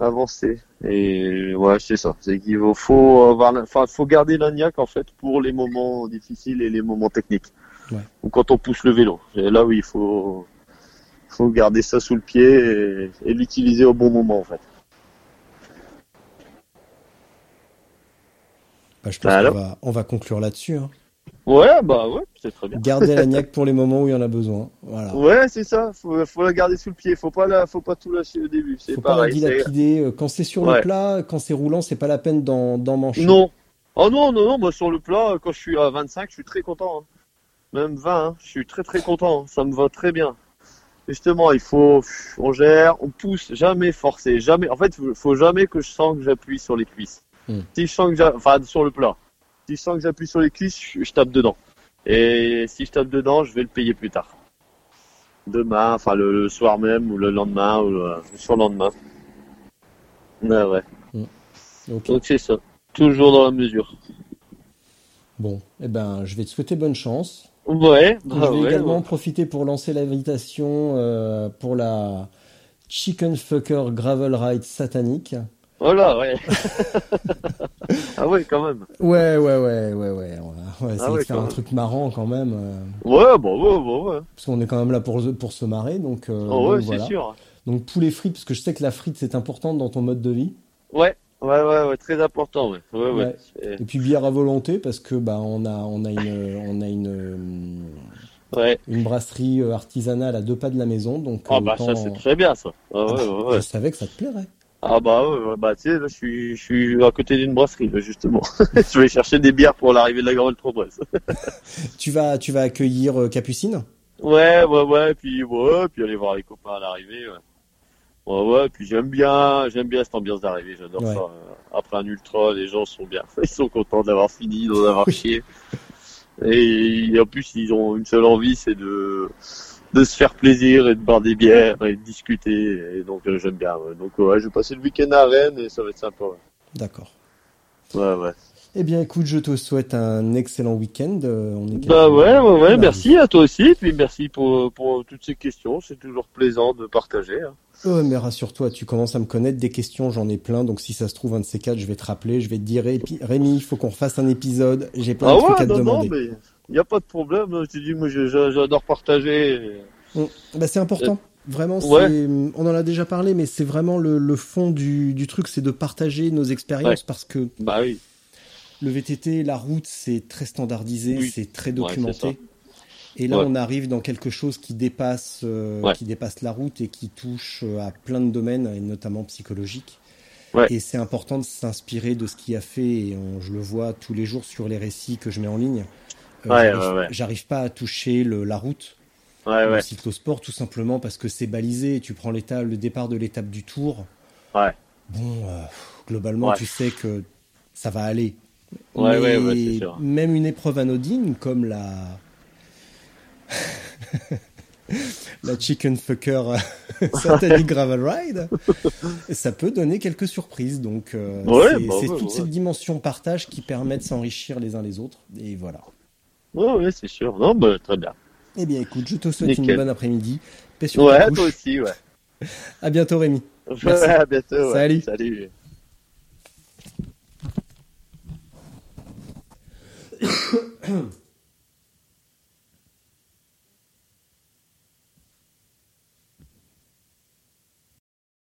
avancer. Et ouais, c'est ça. C'est qu'il faut- avoir, la- enfin, faut garder la niaque en fait pour les moments difficiles et les moments techniques. Ouais. Ou quand on pousse le vélo. Et là, oui, il faut, faut garder ça sous le pied et, et l'utiliser au bon moment en fait. Bah, Je pense Alors qu'on va, on va conclure là-dessus. hein. Ouais, bah ouais, c'est très bien. Garder la niaque pour les moments où il y en a besoin. Voilà. Ouais, c'est ça. Faut, faut la garder sous le pied. Faut pas la, faut pas tout lâcher au début. C'est Faut pas la dilapider. Euh, Quand c'est sur le plat, quand c'est roulant, c'est pas la peine d'en d'en mancher. Non. Oh non, non, non, moi sur le plat, quand je suis à 25, je suis très content. hein. Même 20, hein, je suis très très content. Ça me va très bien. Justement, il faut, on gère, on pousse, jamais forcer, jamais. En fait, faut- faut jamais que je sens que j'appuie sur les cuisses. Hmm. Si je sens que j'a- enfin sur le plat, si je sens que j'appuie sur les cuisses, je, je tape dedans. Et si je tape dedans, je vais le payer plus tard. Demain, enfin le, le soir même ou le lendemain ou le, le surlendemain. Ouais, ouais. Ok. Donc c'est ça. Toujours dans la mesure. Bon, eh ben, je vais te souhaiter bonne chance. Ouais, je bah vais ouais, également ouais. profiter pour lancer l'invitation euh, pour la Chicken Fucker Gravel Ride satanique. Voilà, ouais. ah ouais, quand même. Ouais, ouais, ouais, ouais, ouais. Essayer Ah ouais, un truc marrant quand même. euh, Ouais, bon, ouais, bon, ouais. parce qu'on est quand même là pour, pour se marrer. Donc, euh, Oh, ouais, c'est voilà. sûr. Donc poulet frites, parce que je sais que la frite c'est important dans ton mode de vie. Ouais, ouais, ouais, ouais, très important, ouais. Ouais, ouais. Ouais. C'est- Et puis bière à volonté parce que bah on a on a une on a une euh, Ouais. une brasserie euh, artisanale à deux pas de la maison donc Ah euh, bah ça c'est très bien ça. Ouais, bah, ouais, ouais. Je savais que ça te plairait. Ah bah ouais, ouais, bah tu sais, je suis, je suis à côté d'une brasserie là justement. je vais chercher des bières pour l'arrivée de la Grande Trop-Bresse. Tu vas tu vas accueillir euh, Capucine? Ouais, ouais, ouais, puis ouais, puis aller voir les copains à l'arrivée. Ouais. Ouais, ouais, puis j'aime bien, j'aime bien cette ambiance d'arrivée, j'adore Ouais. ça. Euh, Après un ultra, les gens sont bien, ils sont contents d'avoir fini, d'en avoir chié. Et, en plus, ils ont une seule envie, c'est de de se faire plaisir et de boire des bières et de discuter. Et donc euh, j'aime bien. ouais. Donc ouais, je vais passer le week-end à Rennes et ça va être sympa. Ouais, D'accord. ouais. ouais. Eh bien écoute, je te souhaite un excellent week-end. euh, On est Bah ouais, ouais, ouais, Bah, merci à toi aussi, puis merci pour, pour toutes ces questions, c'est toujours plaisant de partager. hein. Mais rassure-toi, tu commences à me connaître des questions, j'en ai plein, donc si ça se trouve un de ces quatre, je vais te rappeler, je vais te dire, Rémi, il faut qu'on refasse un épisode, j'ai plein Ah de trucs à ouais, te non, non, demander. mais Il n'y a pas de problème. Je dis, moi, j'adore partager. Mm. Bah, c'est important. Vraiment, c'est- Ouais. on en a déjà parlé, mais c'est vraiment le, le fond du, du truc, c'est de partager nos expériences parce que Bah oui. le VTT, la route, c'est très standardisé, Oui. c'est très documenté. et là, on arrive dans quelque chose qui dépasse, euh, qui dépasse la route et qui touche euh, à plein de domaines, et notamment psychologiques. Ouais. Et c'est important de s'inspirer de ce qui a fait, et on- je le vois tous les jours sur les récits que je mets en ligne. Euh, Ouais, j'arrive- pas à toucher le, la route Ouais, le ouais. cyclosport tout simplement parce que c'est balisé. Tu prends le départ de l'étape du tour. Ouais. Bon, euh, globalement, Ouais. tu sais que ça va aller. Ouais, Mais ouais, c'est sûr. Même une épreuve anodine comme la. la Chicken Fucker euh, Satanic Gravel Ride, ça peut donner quelques surprises. Donc, euh, c'est bah toute cette dimension partage qui permet de s'enrichir les uns les autres. Et voilà. Ouais, c'est sûr. Non, bah, très bien. Eh bien, écoute, je te souhaite une Nickel. bonne après-midi. Paix sur Ouais, toi aussi, ouais. À bientôt, Rémi. Merci. Ouais, à bientôt. ouais. Salut. Salut.